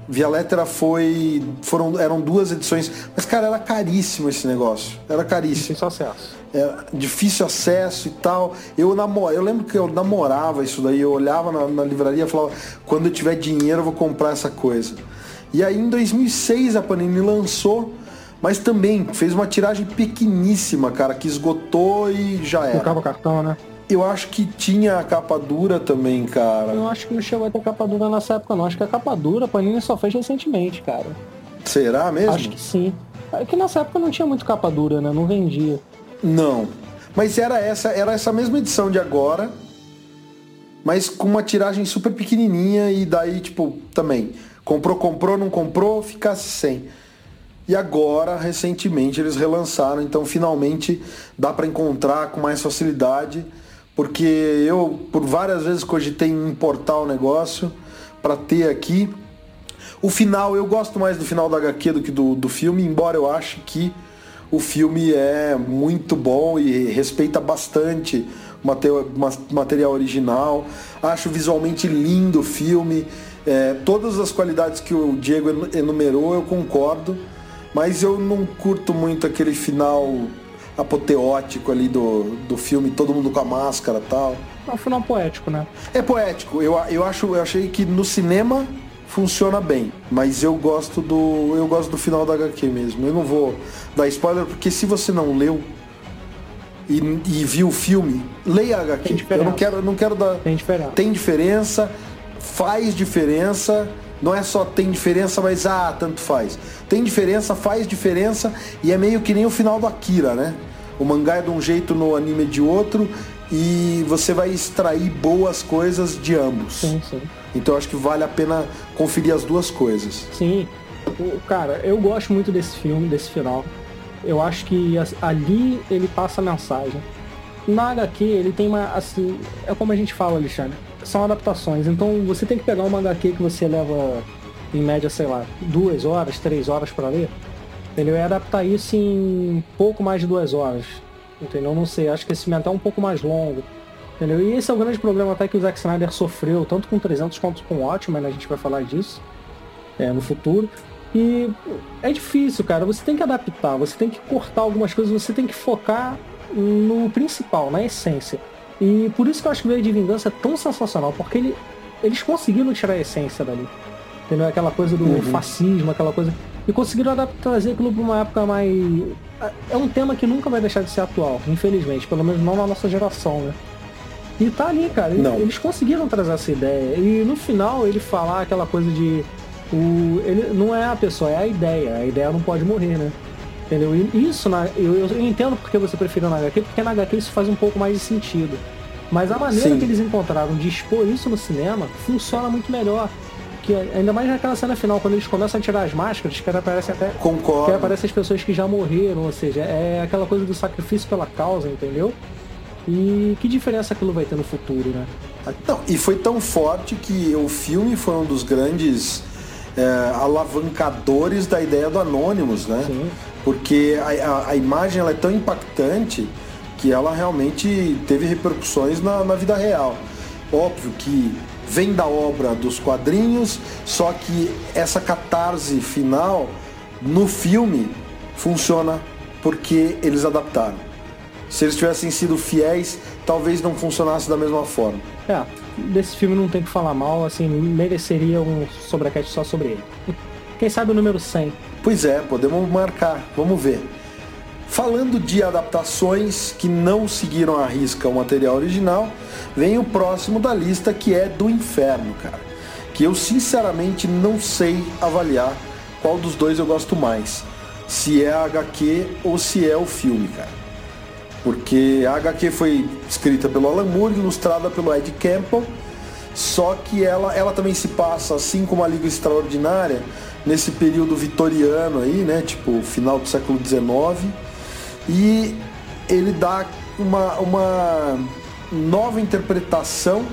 Via Letra foi. Foram, eram duas edições. Mas, cara, era caríssimo esse negócio. Era caríssimo. Difícil acesso. Era difícil acesso e tal. Eu, namor, eu lembro que eu namorava isso daí. Eu olhava na, na livraria e falava: quando eu tiver dinheiro, eu vou comprar essa coisa. E aí, em 2006, a Panini lançou. Mas também fez uma tiragem pequeníssima, cara, que esgotou e já era. Colocava cartão, né? Eu acho que tinha a capa dura também, cara. Eu acho que não chegou a ter capa dura nessa época, não. Acho que a capa dura a Panini só fez recentemente, cara. Será mesmo? Acho que sim. É que nessa época não tinha muito capa dura, né? Não vendia. Não. Mas era essa, era essa mesma edição de agora, mas com uma tiragem super pequenininha e daí, tipo, também. Comprou, comprou, não comprou, ficasse sem. E agora, recentemente, eles relançaram, então finalmente dá para encontrar com mais facilidade porque eu por várias vezes cogitei em importar o negócio para ter aqui. O final, eu gosto mais do final da HQ do que do, do filme, embora eu ache que o filme é muito bom e respeita bastante o material original. Acho visualmente lindo o filme. É, todas as qualidades que o Diego enumerou eu concordo, mas eu não curto muito aquele final apoteótico ali do, do filme, todo mundo com a máscara e tal. É um final poético, né? É poético. Eu, eu, acho, eu achei que no cinema funciona bem, mas eu gosto do eu gosto do final da HQ mesmo. Eu não vou dar spoiler porque se você não leu e, e viu o filme, leia a HQ. eu não quero, não quero dar. Tem diferença. Tem diferença, faz diferença. Não é só tem diferença, mas ah, tanto faz. Tem diferença, faz diferença e é meio que nem o final do Akira, né? O mangá é de um jeito, no anime de outro e você vai extrair boas coisas de ambos. Sim, sim. Então acho que vale a pena conferir as duas coisas. Sim. Cara, eu gosto muito desse filme, desse final. Eu acho que ali ele passa a mensagem. Na HQ ele tem uma. Assim, é como a gente fala, Alexandre são adaptações. Então você tem que pegar uma HQ que você leva em média, sei lá, duas horas, três horas para ler, entendeu? E adaptar isso em pouco mais de duas horas. Entendeu? Não sei, acho que esse filme é um pouco mais longo. Entendeu? E esse é o grande problema até que o Zack Snyder sofreu, tanto com 300 quanto com Watchmen, né? a gente vai falar disso é, no futuro. E é difícil, cara. Você tem que adaptar, você tem que cortar algumas coisas, você tem que focar no principal, na essência. E por isso que eu acho que o Veio de Vingança é tão sensacional, porque ele, eles conseguiram tirar a essência dali. Entendeu? Aquela coisa do uhum. fascismo, aquela coisa. E conseguiram adaptar, trazer aquilo para uma época mais. É um tema que nunca vai deixar de ser atual, infelizmente, pelo menos não na nossa geração, né? E tá ali, cara. Não. Eles conseguiram trazer essa ideia. E no final ele falar aquela coisa de. O, ele não é a pessoa, é a ideia. A ideia não pode morrer, né? Entendeu? E isso, na, eu, eu entendo porque você preferiu na HQ, porque na HQ isso faz um pouco mais de sentido. Mas a maneira Sim. que eles encontraram de expor isso no cinema funciona muito melhor. Que, ainda mais naquela cena final, quando eles começam a tirar as máscaras, que aparecem até. Concordo. Que aparecem as pessoas que já morreram, ou seja, é aquela coisa do sacrifício pela causa, entendeu? E que diferença aquilo vai ter no futuro, né? Não, e foi tão forte que o filme foi um dos grandes é, alavancadores da ideia do Anonymous, né? Sim porque a, a, a imagem ela é tão impactante que ela realmente teve repercussões na, na vida real. Óbvio que vem da obra dos quadrinhos, só que essa catarse final no filme funciona porque eles adaptaram. Se eles tivessem sido fiéis, talvez não funcionasse da mesma forma. É, desse filme não tem que falar mal, assim, mereceria um sobrecat só sobre ele. Quem sabe o número 100. Pois é, podemos marcar, vamos ver. Falando de adaptações que não seguiram a risca o material original, vem o próximo da lista que é do Inferno, cara. Que eu sinceramente não sei avaliar qual dos dois eu gosto mais. Se é a HQ ou se é o filme, cara. Porque a HQ foi escrita pelo Alan Moore, ilustrada pelo Ed Campbell, só que ela, ela também se passa, assim como a Liga Extraordinária, nesse período vitoriano aí, né? Tipo, final do século XIX e ele dá uma, uma nova interpretação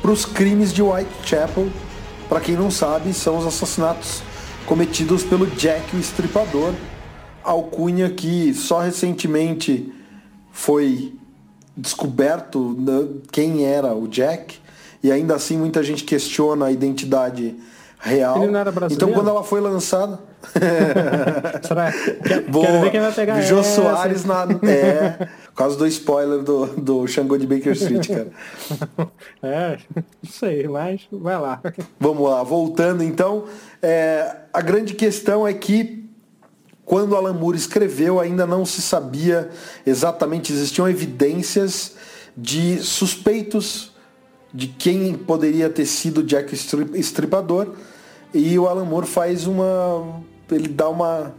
para os crimes de Whitechapel. Para quem não sabe, são os assassinatos cometidos pelo Jack o Estripador, alcunha que só recentemente foi descoberto quem era o Jack e ainda assim muita gente questiona a identidade real. Ele não era brasileiro? Então quando ela foi lançada. Será? Quer, Boa. Quero ver quem vai pegar Jô Soares na. É. Por causa do spoiler do, do Xangô de Baker Street, cara. É, não sei, mas vai lá. Vamos lá, voltando então. É, a grande questão é que quando Alan Moore escreveu, ainda não se sabia exatamente, existiam evidências de suspeitos de quem poderia ter sido Jack Stripador e o Alan Moore faz uma. Ele dá uma.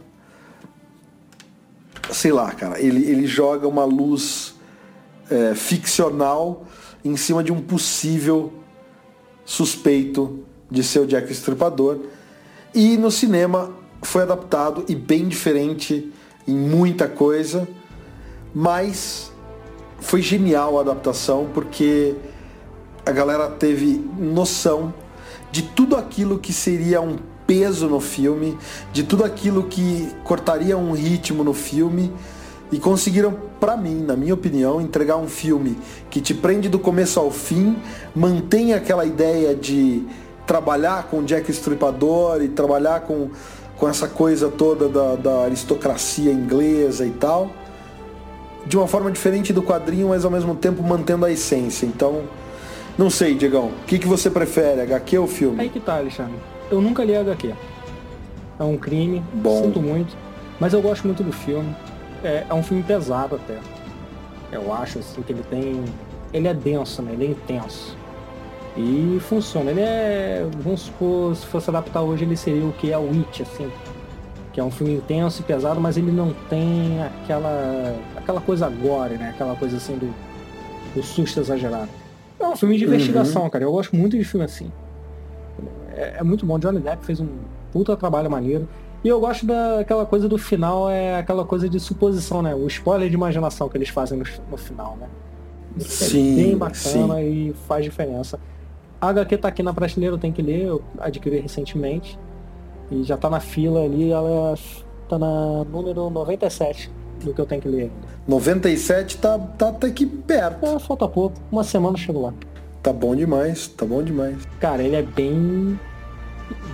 Sei lá, cara. Ele, ele joga uma luz é, ficcional em cima de um possível suspeito de ser o Jack Stripador. E no cinema foi adaptado e bem diferente em muita coisa, mas foi genial a adaptação porque a galera teve noção de tudo aquilo que seria um peso no filme, de tudo aquilo que cortaria um ritmo no filme e conseguiram, para mim, na minha opinião, entregar um filme que te prende do começo ao fim, mantém aquela ideia de trabalhar com Jack Stripador e trabalhar com, com essa coisa toda da, da aristocracia inglesa e tal, de uma forma diferente do quadrinho, mas ao mesmo tempo mantendo a essência. Então, não sei, Diegão. O que, que você prefere, HQ ou filme? Aí que tá, Alexandre. Eu nunca li HQ. É um crime, Bom. sinto muito. Mas eu gosto muito do filme. É, é um filme pesado até. Eu acho assim que ele tem. Ele é denso, né? Ele é intenso. E funciona. Ele é. Vamos supor, se fosse adaptar hoje, ele seria o que é o It, assim. Que é um filme intenso e pesado, mas ele não tem aquela. aquela coisa agora, né? Aquela coisa assim do, do susto exagerado. É um filme de investigação, uhum. cara. Eu gosto muito de filme assim. É, é, muito bom. Johnny Depp fez um puta trabalho maneiro. E eu gosto daquela coisa do final, é aquela coisa de suposição, né? O spoiler de imaginação que eles fazem no, no final, né? Sim, é bem bacana sim. e faz diferença. A HQ tá aqui na prateleira, eu tenho que ler, eu adquiri recentemente. E já tá na fila ali, ela tá na número 97 do que eu tenho que ler ainda. 97 tá, tá até aqui perto. É, falta pouco. Uma semana chego lá. Tá bom demais, tá bom demais. Cara, ele é bem.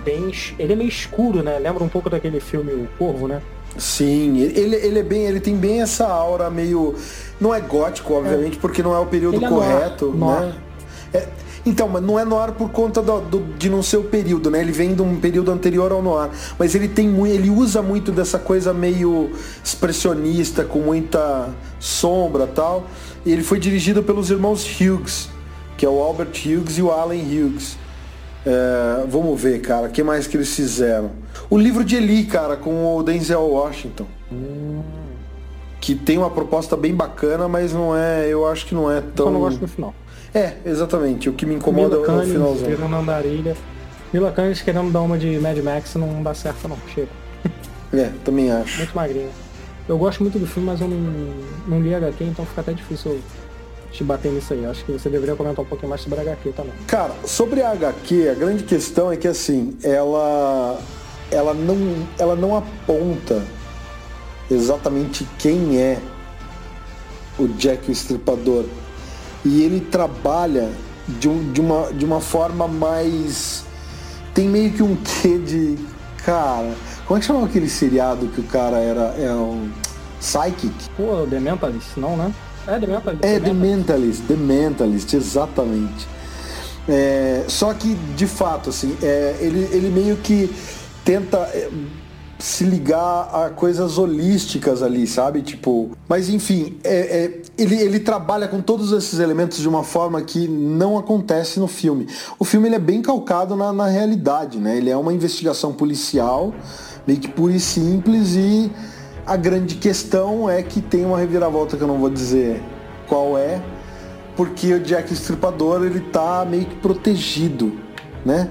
bem. Ele é meio escuro, né? Lembra um pouco daquele filme O Corvo, né? Sim, ele, ele é bem. ele tem bem essa aura meio. Não é gótico, obviamente, é. porque não é o período ele é correto, é noir, né? Noir. É, então, mas não é noir por conta do, do, de não ser o período, né? Ele vem de um período anterior ao noir. Mas ele tem muito, ele usa muito dessa coisa meio expressionista, com muita sombra tal. E ele foi dirigido pelos irmãos Hughes, que é o Albert Hughes e o Allen Hughes. É, vamos ver, cara, o que mais que eles fizeram? O livro de Eli, cara, com o Denzel Washington. Hum. Que tem uma proposta bem bacana, mas não é. Eu acho que não é tão. Eu não gosto do final. É, exatamente. O que me incomoda Mila é o finalzinho. querendo andarilha. Mila Kunis querendo dar uma de Mad Max não dá certo não. Chega. É, também acho. Muito magrinho. Eu gosto muito do filme, mas eu não, não li HQ, então fica até difícil te bater nisso aí. Acho que você deveria comentar um pouquinho mais sobre a HQ também. Cara, sobre a HQ, a grande questão é que assim, ela ela não ela não aponta exatamente quem é o Jack o Estripador e ele trabalha de, um, de, uma, de uma forma mais. Tem meio que um quê de. Cara, como é que chamava aquele seriado que o cara era. É um. Psychic? Pô, The Mentalist, não, né? É The Mentalist. É The Mentalist, The Mentalist, exatamente. É, só que, de fato, assim, é, ele, ele meio que tenta é, se ligar a coisas holísticas ali, sabe? Tipo, mas enfim, é, é, ele, ele trabalha com todos esses elementos de uma forma que não acontece no filme. O filme ele é bem calcado na, na realidade, né? Ele é uma investigação policial, meio que pura e simples, e a grande questão é que tem uma reviravolta que eu não vou dizer qual é, porque o Jack Estripador ele tá meio que protegido, né?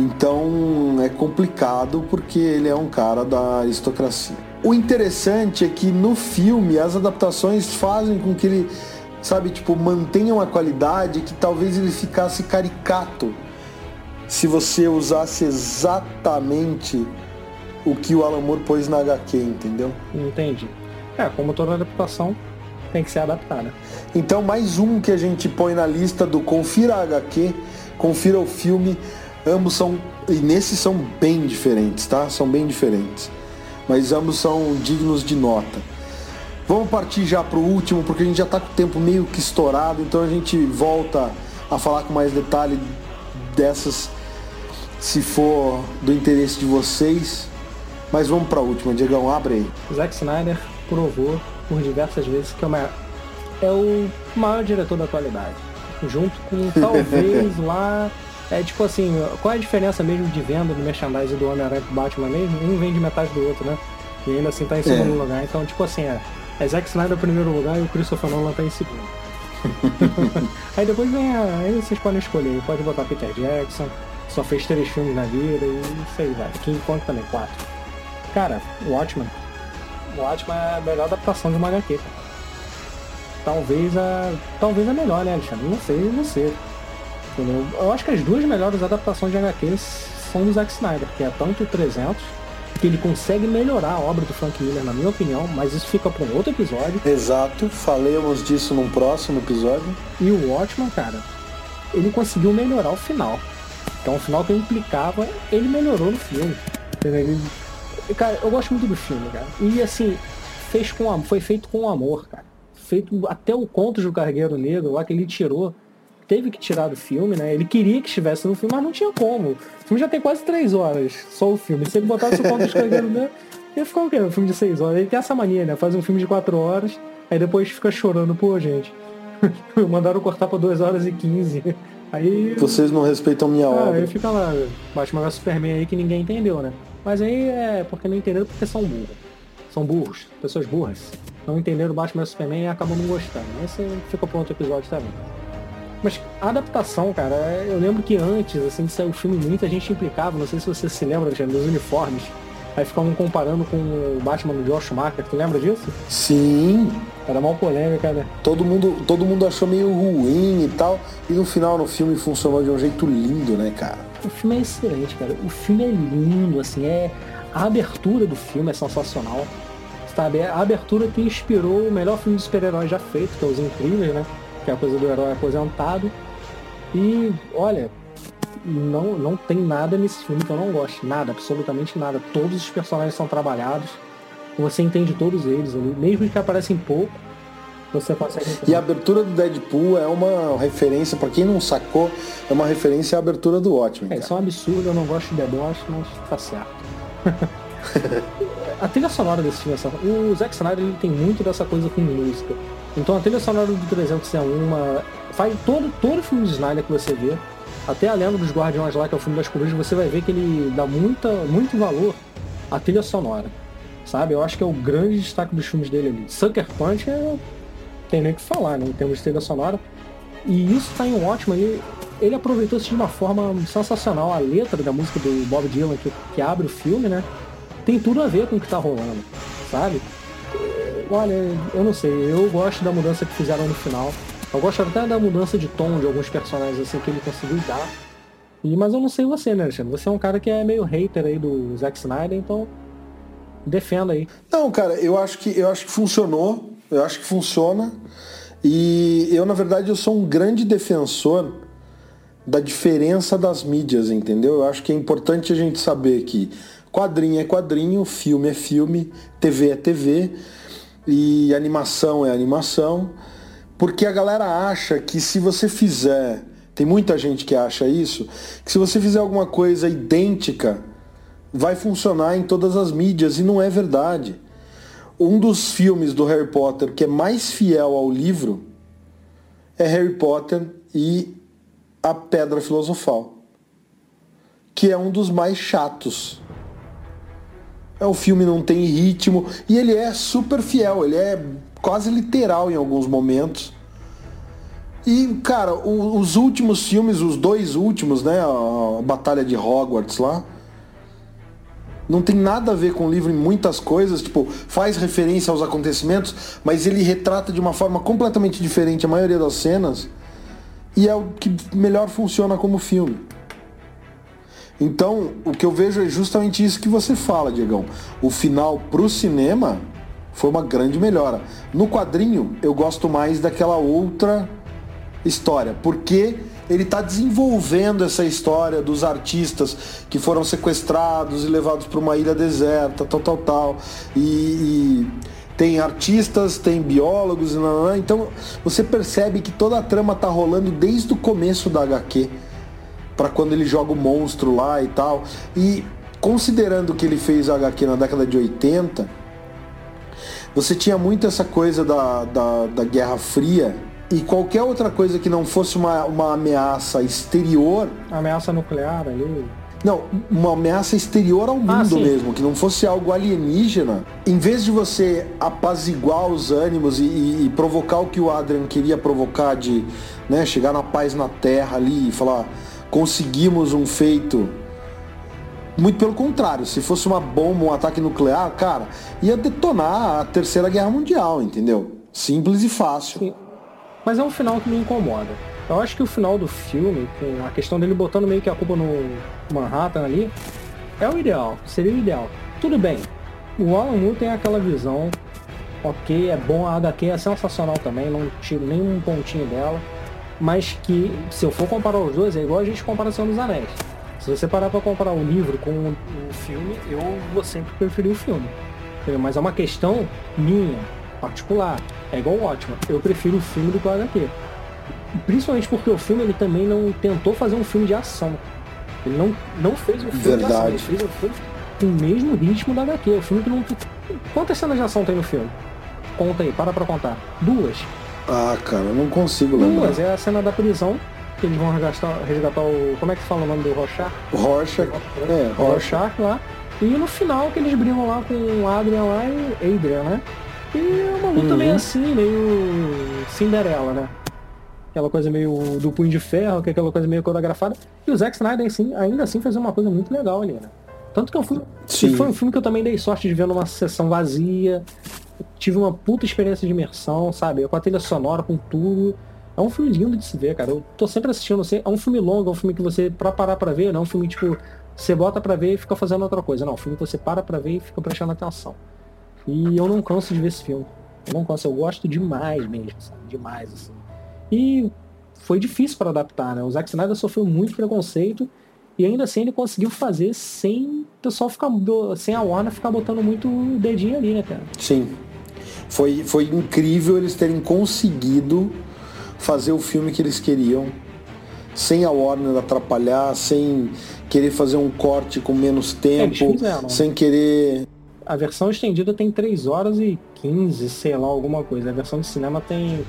Então é complicado porque ele é um cara da aristocracia. O interessante é que no filme as adaptações fazem com que ele, sabe, tipo, mantenha uma qualidade que talvez ele ficasse caricato se você usasse exatamente o que o Alan Moore pôs na HQ, entendeu? Entendi. É, como toda adaptação, tem que ser adaptada. Então, mais um que a gente põe na lista do confira a HQ, confira o filme. Ambos são, e nesses são bem diferentes, tá? São bem diferentes. Mas ambos são dignos de nota. Vamos partir já para o último, porque a gente já está com o tempo meio que estourado, então a gente volta a falar com mais detalhe dessas, se for do interesse de vocês. Mas vamos para a última, Diegão, abre aí. Zack Snyder provou por diversas vezes que é, uma, é o maior diretor da atualidade. Junto com talvez lá. É tipo assim, qual é a diferença mesmo de venda do merchandising do Homem-Aranha pro Batman mesmo? Um vende metade do outro, né? E ainda assim tá em segundo é. lugar. Então, tipo assim, é, é Zack Snyder no primeiro lugar e o Christopher Nolan tá em segundo. aí depois vem a. Aí vocês podem escolher. Pode botar Peter Jackson, só fez três filmes na vida e isso aí vai. King Kong também, quatro. Cara, o Watchmen. O Watchmen é a melhor adaptação de uma HQ. Talvez a. Talvez a melhor, né, Alexandre? Não sei você. Entendeu? Eu acho que as duas melhores adaptações de HQs são do Zack Snyder, que é tanto o 300, que ele consegue melhorar a obra do Frank Miller, na minha opinião, mas isso fica para um outro episódio. Exato, falemos disso num próximo episódio. E o Watchman, cara, ele conseguiu melhorar o final. Então, o final que implicava, ele melhorou no filme. Ele Cara, eu gosto muito do filme, cara. E assim, fez com, foi feito com amor, cara. Feito até o conto do Cargueiro Negro lá que ele tirou. Teve que tirar do filme, né? Ele queria que estivesse no filme, mas não tinha como. O filme já tem quase três horas, só o filme. Se ele botasse o conto do Cargueiro Negro, ia ficar o quê? Um filme de seis horas. Ele tem essa mania, né? Faz um filme de quatro horas, aí depois fica chorando, pô, gente. Mandaram cortar pra duas horas e quinze. Aí. Vocês não respeitam minha ah, obra. Aí fica lá, Batman vs Superman aí que ninguém entendeu, né? Mas aí é porque não entenderam porque são burros. São burros, pessoas burras. Não entenderam Batman vs Superman e acabam não gostando. Esse fica para outro episódio também. Mas a adaptação, cara, eu lembro que antes, assim, de sair o filme, muita gente implicava, não sei se você se lembra, já, dos uniformes. Aí ficavam comparando com o Batman do Josh Marker, tu lembra disso? Sim. Era mal polêmica, né? Todo mundo, todo mundo achou meio ruim e tal. E no final, no filme, funcionou de um jeito lindo, né, cara? O filme é excelente, cara. O filme é lindo, assim, é. A abertura do filme é sensacional. Sabe? A abertura que inspirou o melhor filme de super-herói já feito, que é Os Incríveis, né? Que é a coisa do herói aposentado. E, olha, não, não tem nada nesse filme que eu não goste. Nada, absolutamente nada. Todos os personagens são trabalhados. Você entende todos eles ali. Mesmo que aparecem pouco, você consegue E a abertura do Deadpool é uma referência, para quem não sacou, é uma referência à abertura do Watchmen. É, isso é um absurdo, eu não gosto de deboche, mas tá certo. a trilha sonora desse filme, o Zack Snyder ele tem muito dessa coisa com música. Então a trilha sonora do 300 é uma. Faz todo, todo filme de Snyder que você vê, até a lenda dos Guardiões lá, que é o filme das corujas, você vai ver que ele dá muita, muito valor à trilha sonora. Sabe? Eu acho que é o grande destaque dos filmes dele ali. Sucker Punch é tem nem o que falar, né, em termos de trilha sonora. E isso tá em ótimo ele, ele aproveitou isso de uma forma sensacional. A letra da música do Bob Dylan, que, que abre o filme, né? Tem tudo a ver com o que tá rolando, sabe? Olha, eu não sei, eu gosto da mudança que fizeram no final. Eu gosto até da mudança de tom de alguns personagens assim que ele conseguiu dar. E, mas eu não sei você, né, Alexandre? Você é um cara que é meio hater aí do Zack Snyder, então defenda aí. Não, cara, eu acho que eu acho que funcionou eu acho que funciona. E eu, na verdade, eu sou um grande defensor da diferença das mídias, entendeu? Eu acho que é importante a gente saber que quadrinho é quadrinho, filme é filme, TV é TV e animação é animação, porque a galera acha que se você fizer, tem muita gente que acha isso, que se você fizer alguma coisa idêntica, vai funcionar em todas as mídias e não é verdade. Um dos filmes do Harry Potter que é mais fiel ao livro é Harry Potter e a Pedra Filosofal, que é um dos mais chatos. É o filme não tem ritmo e ele é super fiel, ele é quase literal em alguns momentos. E, cara, os últimos filmes, os dois últimos, né? A Batalha de Hogwarts lá, não tem nada a ver com o livro em muitas coisas, tipo, faz referência aos acontecimentos, mas ele retrata de uma forma completamente diferente a maioria das cenas e é o que melhor funciona como filme. Então, o que eu vejo é justamente isso que você fala, Diegão. O final pro cinema foi uma grande melhora. No quadrinho, eu gosto mais daquela outra história, porque ele está desenvolvendo essa história dos artistas que foram sequestrados e levados para uma ilha deserta, tal, tal, tal. E, e tem artistas, tem biólogos, então você percebe que toda a trama tá rolando desde o começo da HQ, para quando ele joga o monstro lá e tal. E considerando que ele fez a HQ na década de 80, você tinha muito essa coisa da, da, da Guerra Fria e qualquer outra coisa que não fosse uma, uma ameaça exterior. Ameaça nuclear ali. Não, uma ameaça exterior ao ah, mundo ah, mesmo, que não fosse algo alienígena. Em vez de você apaziguar os ânimos e, e, e, provocar o que o Adrian queria provocar de né, chegar na paz na Terra ali e falar conseguimos um feito. Muito pelo contrário, se fosse uma bomba, um ataque nuclear, cara, ia detonar a Terceira Guerra Mundial, entendeu? Simples e fácil. Sim. Mas é um final que me incomoda. Eu acho que o final do filme, com a questão dele botando meio que a culpa no Manhattan ali, é o ideal, seria o ideal. Tudo bem, o Alan Moore tem aquela visão, ok, é bom, a HQ é sensacional também, não tiro nenhum pontinho dela, mas que, se eu for comparar os dois, é igual a gente compara Senhor dos Anéis. Se você parar para comparar o livro com o filme, eu vou sempre preferir o filme. Mas é uma questão minha, particular. É igual o. Eu prefiro o filme do que o HQ. Principalmente porque o filme ele também não tentou fazer um filme de ação. Ele não, não fez um filme Verdade. de ação, ele fez um filme com o mesmo ritmo da HQ. O filme que não. Quantas cenas de ação tem no filme? Conta aí, para pra contar. Duas. Ah, cara, eu não consigo lembrar. Duas, é a cena da prisão, que eles vão resgatar, resgatar o. Como é que fala o nome do Rorschach? Rorschach, é, Rorschach lá. E no final que eles brigam lá com o Adrian lá e Adrian, né? E é uma luta uhum. meio assim, meio Cinderela, né? aquela coisa meio do punho de ferro, que é aquela coisa meio coreografada. E o Zack Snyder assim, ainda assim fez uma coisa muito legal ali, né? Tanto que eu fui. Sim. Foi um filme que eu também dei sorte de ver numa sessão vazia. Tive uma puta experiência de imersão, sabe? Com a trilha sonora, com tudo. É um filme lindo de se ver, cara. Eu tô sempre assistindo, assim, é um filme longo, é um filme que você, pra parar pra ver, não é um filme tipo, você bota pra ver e fica fazendo outra coisa. Não, é um filme que você para pra ver e fica prestando atenção. E eu não canso de ver esse filme. Eu não canso, eu gosto demais mesmo, sabe? Demais, assim. E foi difícil para adaptar, né? O Zack Snyder sofreu muito preconceito e ainda assim ele conseguiu fazer sem o pessoal ficar sem a Warner ficar botando muito dedinho ali, né, cara? Sim. Foi, foi incrível eles terem conseguido fazer o filme que eles queriam sem a Warner atrapalhar, sem querer fazer um corte com menos tempo, fizeram, sem querer. A versão estendida tem 3 horas e 15, sei lá, alguma coisa. A versão de cinema tem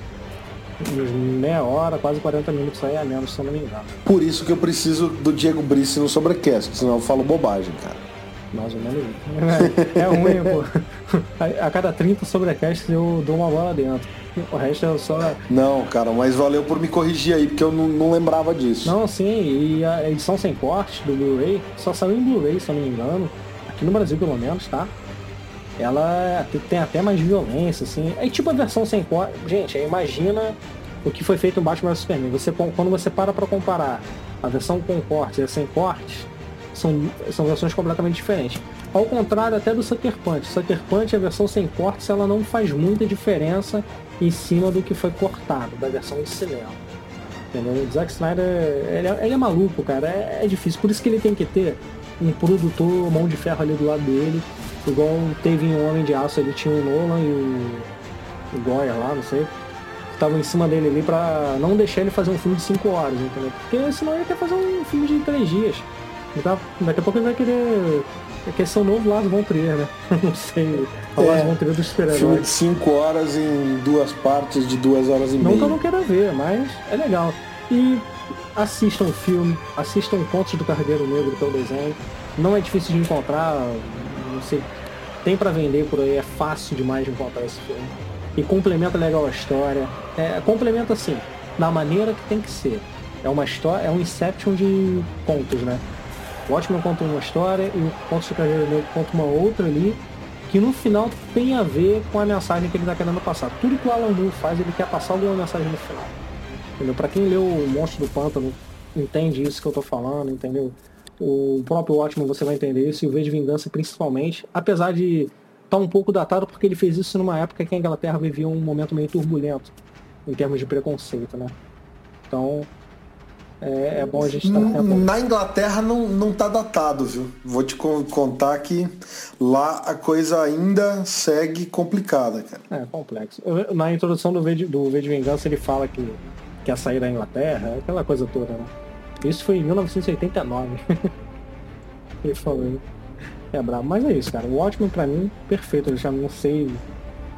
meia hora, quase 40 minutos aí a menos, se eu não me engano. Por isso que eu preciso do Diego Brice no Sobrecast, senão eu falo bobagem, cara. Mais ou menos É, é ruim, pô. A, a cada 30 sobrecasts eu dou uma bola dentro. O resto é só. Não, cara, mas valeu por me corrigir aí, porque eu não, não lembrava disso. Não, sim, e a edição sem corte do Blu-ray só saiu em Blu-ray, se eu não me engano. Aqui no Brasil, pelo menos, tá? ela tem até mais violência, assim. É tipo a versão sem corte. Gente, imagina o que foi feito no Batman vs Superman. Você, quando você para para comparar a versão com cortes e a sem cortes, são, são versões completamente diferentes. Ao contrário até do Sucker Punch. Sucker Punch, a versão sem cortes, ela não faz muita diferença em cima do que foi cortado, da versão de cinema. Entendeu? O Zack Snyder, ele é, ele é maluco, cara. É, é, difícil. Por isso que ele tem que ter um produtor, mão de ferro ali do lado dele. Igual teve em Homem de Aço, ele tinha o Nolan e o, o Goya lá, não sei. Estavam em cima dele ali pra não deixar ele fazer um filme de 5 horas, entendeu? Porque senão ele quer fazer um filme de 3 dias. Então, daqui a pouco ele vai querer é que esse é o novo Lars von Trier, né? Não sei. O é, Lars von Trier do super Filme de 5 horas em duas partes de 2 horas e meia. Não que eu não queira ver, mas é legal. E assistam o filme, assistam Contos do Carreiro Negro, que é o desenho. Não é difícil de encontrar, não sei. Tem para vender por aí, é fácil demais de encontrar esse filme. E complementa legal a história. É, complementa assim, na maneira que tem que ser. É uma história, é um Inception de contos, né? O Watchmen conta uma história e o Contos de Carreira Negro conta uma outra ali, que no final tem a ver com a mensagem que ele está querendo passar. Tudo que o Alan Moore faz, ele quer passar alguma mensagem no final. Entendeu? Pra quem leu o Monstro do Pântano, entende isso que eu tô falando, entendeu? O próprio Watchmen você vai entender isso, e o V de Vingança principalmente, apesar de estar tá um pouco datado, porque ele fez isso numa época que a Inglaterra vivia um momento meio turbulento, em termos de preconceito, né? Então, é, é bom a gente estar tá Na Inglaterra não, não tá datado, viu? Vou te contar que lá a coisa ainda segue complicada, cara. É, complexo. Na introdução do V de, do v de Vingança ele fala que quer sair da Inglaterra, aquela coisa toda, né? Isso foi em 1989. ele falou. É brabo. Mas é isso, cara. O ótimo pra mim, perfeito. Eu já não sei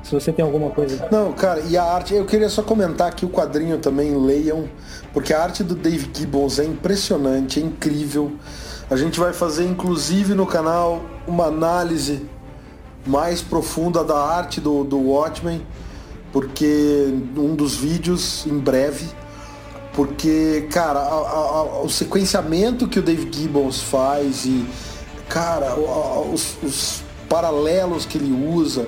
se você tem alguma coisa. Não, cara, e a arte, eu queria só comentar que o quadrinho também leiam, porque a arte do Dave Gibbons é impressionante, é incrível. A gente vai fazer inclusive no canal uma análise mais profunda da arte do, do Watchmen, porque um dos vídeos em breve, porque, cara, a, a, o sequenciamento que o Dave Gibbons faz e, cara, os, os paralelos que ele usa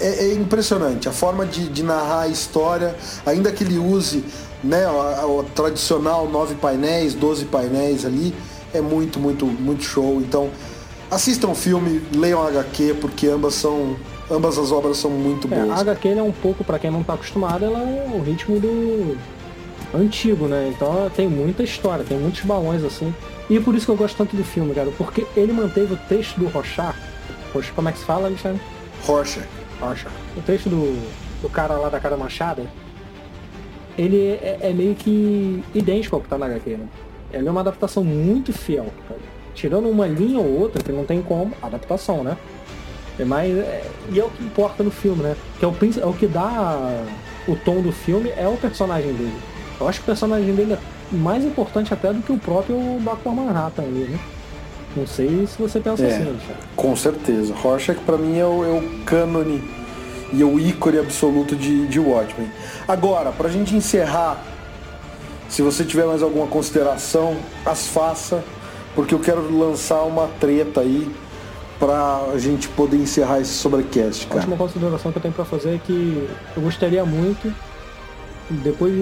é, é impressionante a forma de, de, narrar a história, ainda que ele use né, o, tradicional nove painéis, 12 painéis ali, é muito, muito, muito show. Então, assistam o filme, leiam a HQ, porque ambas são. Ambas as obras são muito é, boas. a HQ é um pouco, para quem não está acostumado, ela é o ritmo do antigo, né? Então tem muita história, tem muitos balões assim. E por isso que eu gosto tanto do filme, cara, porque ele manteve o texto do Rochard. Como é que se fala, Alexandre? O texto do, do cara lá da cara machada, ele é, é, meio que idêntico ao que tá na HQ, né? Ele é uma adaptação muito fiel. Cara. Tirando uma linha ou outra, que não tem como, adaptação, né? É mais, é, e é o que importa no filme, né? Que é o, é o que dá o tom do filme, é o personagem dele. Eu acho que o personagem dele é mais importante até do que o próprio Dr. Manhattan ali, né? Não sei se você pensa é, assim, Com certeza. Rorschach para mim é o, é o cânone e é o ícone absoluto de, de Watchmen. Agora, pra gente encerrar, se você tiver mais alguma consideração, as faça, porque eu quero lançar uma treta aí pra gente poder encerrar esse sobrecast, cara. A última consideração que eu tenho pra fazer é que eu gostaria muito, depois,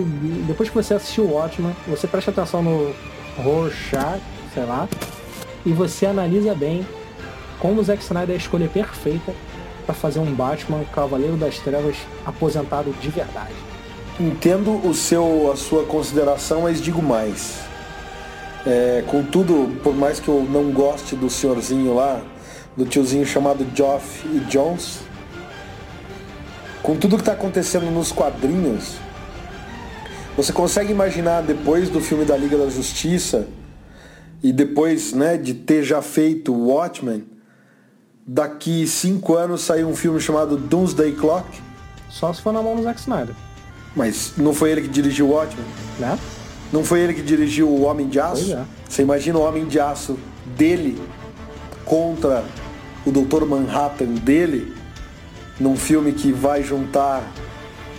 depois que você assistiu o Watchmen, você preste atenção no Rorschach, sei lá, e você analisa bem como o Zack Snyder é a escolha perfeita para fazer um Batman Cavaleiro das Trevas aposentado de verdade. Entendo o seu, a sua consideração, mas digo mais. É, contudo, por mais que eu não goste do senhorzinho lá, do tiozinho chamado Geoff e Jones, com tudo que está acontecendo nos quadrinhos, você consegue imaginar depois do filme da Liga da Justiça e depois né, de ter já feito Watchmen, daqui cinco anos sair um filme chamado Doomsday Clock? Só se for na mão do Zack Snyder. Mas não foi ele que dirigiu Watchmen? Né? Não foi ele que dirigiu o Homem de Aço? É. Você imagina o Homem de Aço dele contra o Dr. Manhattan dele num filme que vai juntar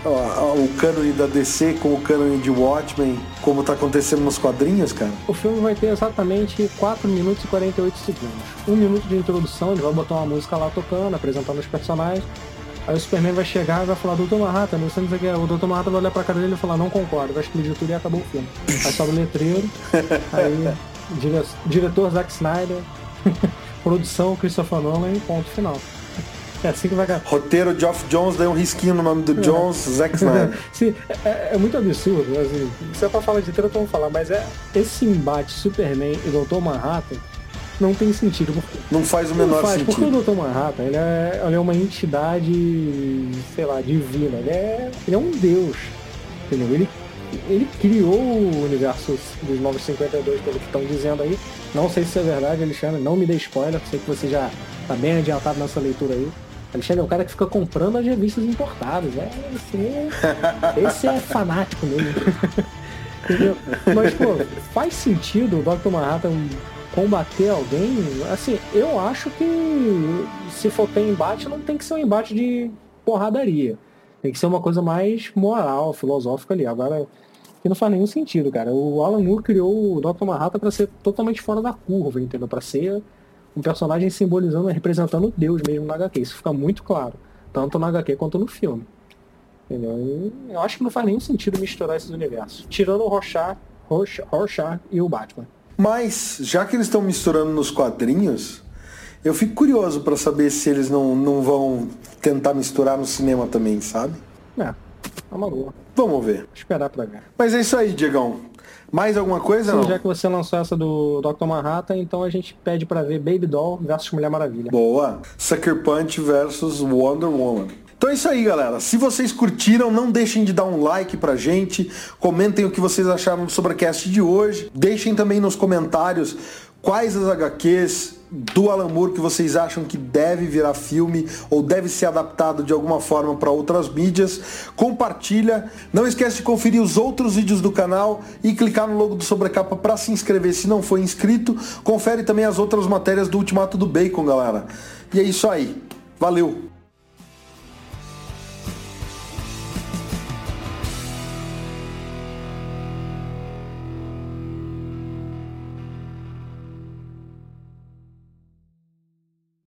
o cânone da DC com o cânone de Watchmen, como tá acontecendo nos quadrinhos, cara? O filme vai ter exatamente 4 minutos e 48 segundos. Um minuto de introdução, ele vai botar uma música lá tocando, apresentando os personagens. Aí o Superman vai chegar e vai falar, Doutor Manhattan, você não sei o que é. O Doutor Manhattan vai olhar pra cara dele e falar, não concordo, vai explodir tudo e acabou o filme. Aí sobe o letreiro, aí dire... diretor Zack Snyder, produção Christopher Nolan e ponto final. É assim que vai Roteiro Geoff Jones, daí um risquinho no nome do é. Jones, Zack Snyder. Sim, é, é, muito absurdo, assim, se é pra falar de treta, vamos falar, mas é esse embate Superman e Dr. Manhattan não tem sentido. Não faz o menor faz, sentido. Porque o Dr. Manhattan, ele é, ele é uma entidade, sei lá, divina. Ele é, ele é um deus. Entendeu? Ele, ele criou o universo dos 952, pelo que estão dizendo aí. Não sei se é verdade, Alexandre. Não me dê spoiler, sei que você já tá bem adiantado nessa leitura aí. Alexandre é o cara que fica comprando as revistas importadas. É, esse, esse é fanático mesmo. Entendeu? Mas, pô, faz sentido o Dr. Manhattan combater alguém, assim, eu acho que se for ter embate, não tem que ser um embate de porradaria. Tem que ser uma coisa mais moral, filosófica ali. Agora, que não faz nenhum sentido, cara. O Alan Moore criou o Dr. Manhattan para ser totalmente fora da curva, entendeu? Para ser um personagem simbolizando, representando Deus mesmo na HQ. Isso fica muito claro, tanto na HQ quanto no filme. Entendeu? E eu acho que não faz nenhum sentido misturar esses universos. Tirando o Rorschach, Rorschach, Rorschach e o Batman. Mas, já que eles estão misturando nos quadrinhos, eu fico curioso para saber se eles não, não vão tentar misturar no cinema também, sabe? É, é uma boa. Vamos ver. Vou esperar pra ver. Mas é isso aí, Diegão. Mais alguma coisa? Sim, não? já que você lançou essa do Dr. Manhattan, então a gente pede para ver Baby Doll versus Mulher Maravilha. Boa. Sucker Punch versus Wonder Woman. Então é isso aí, galera. Se vocês curtiram, não deixem de dar um like pra gente. Comentem o que vocês acharam sobre a cast de hoje. Deixem também nos comentários quais as HQs do Alan Moore que vocês acham que deve virar filme ou deve ser adaptado de alguma forma para outras mídias. Compartilha. Não esquece de conferir os outros vídeos do canal e clicar no logo do Sobrecapa para se inscrever se não for inscrito. Confere também as outras matérias do Ultimato do Bacon, galera. E é isso aí. Valeu!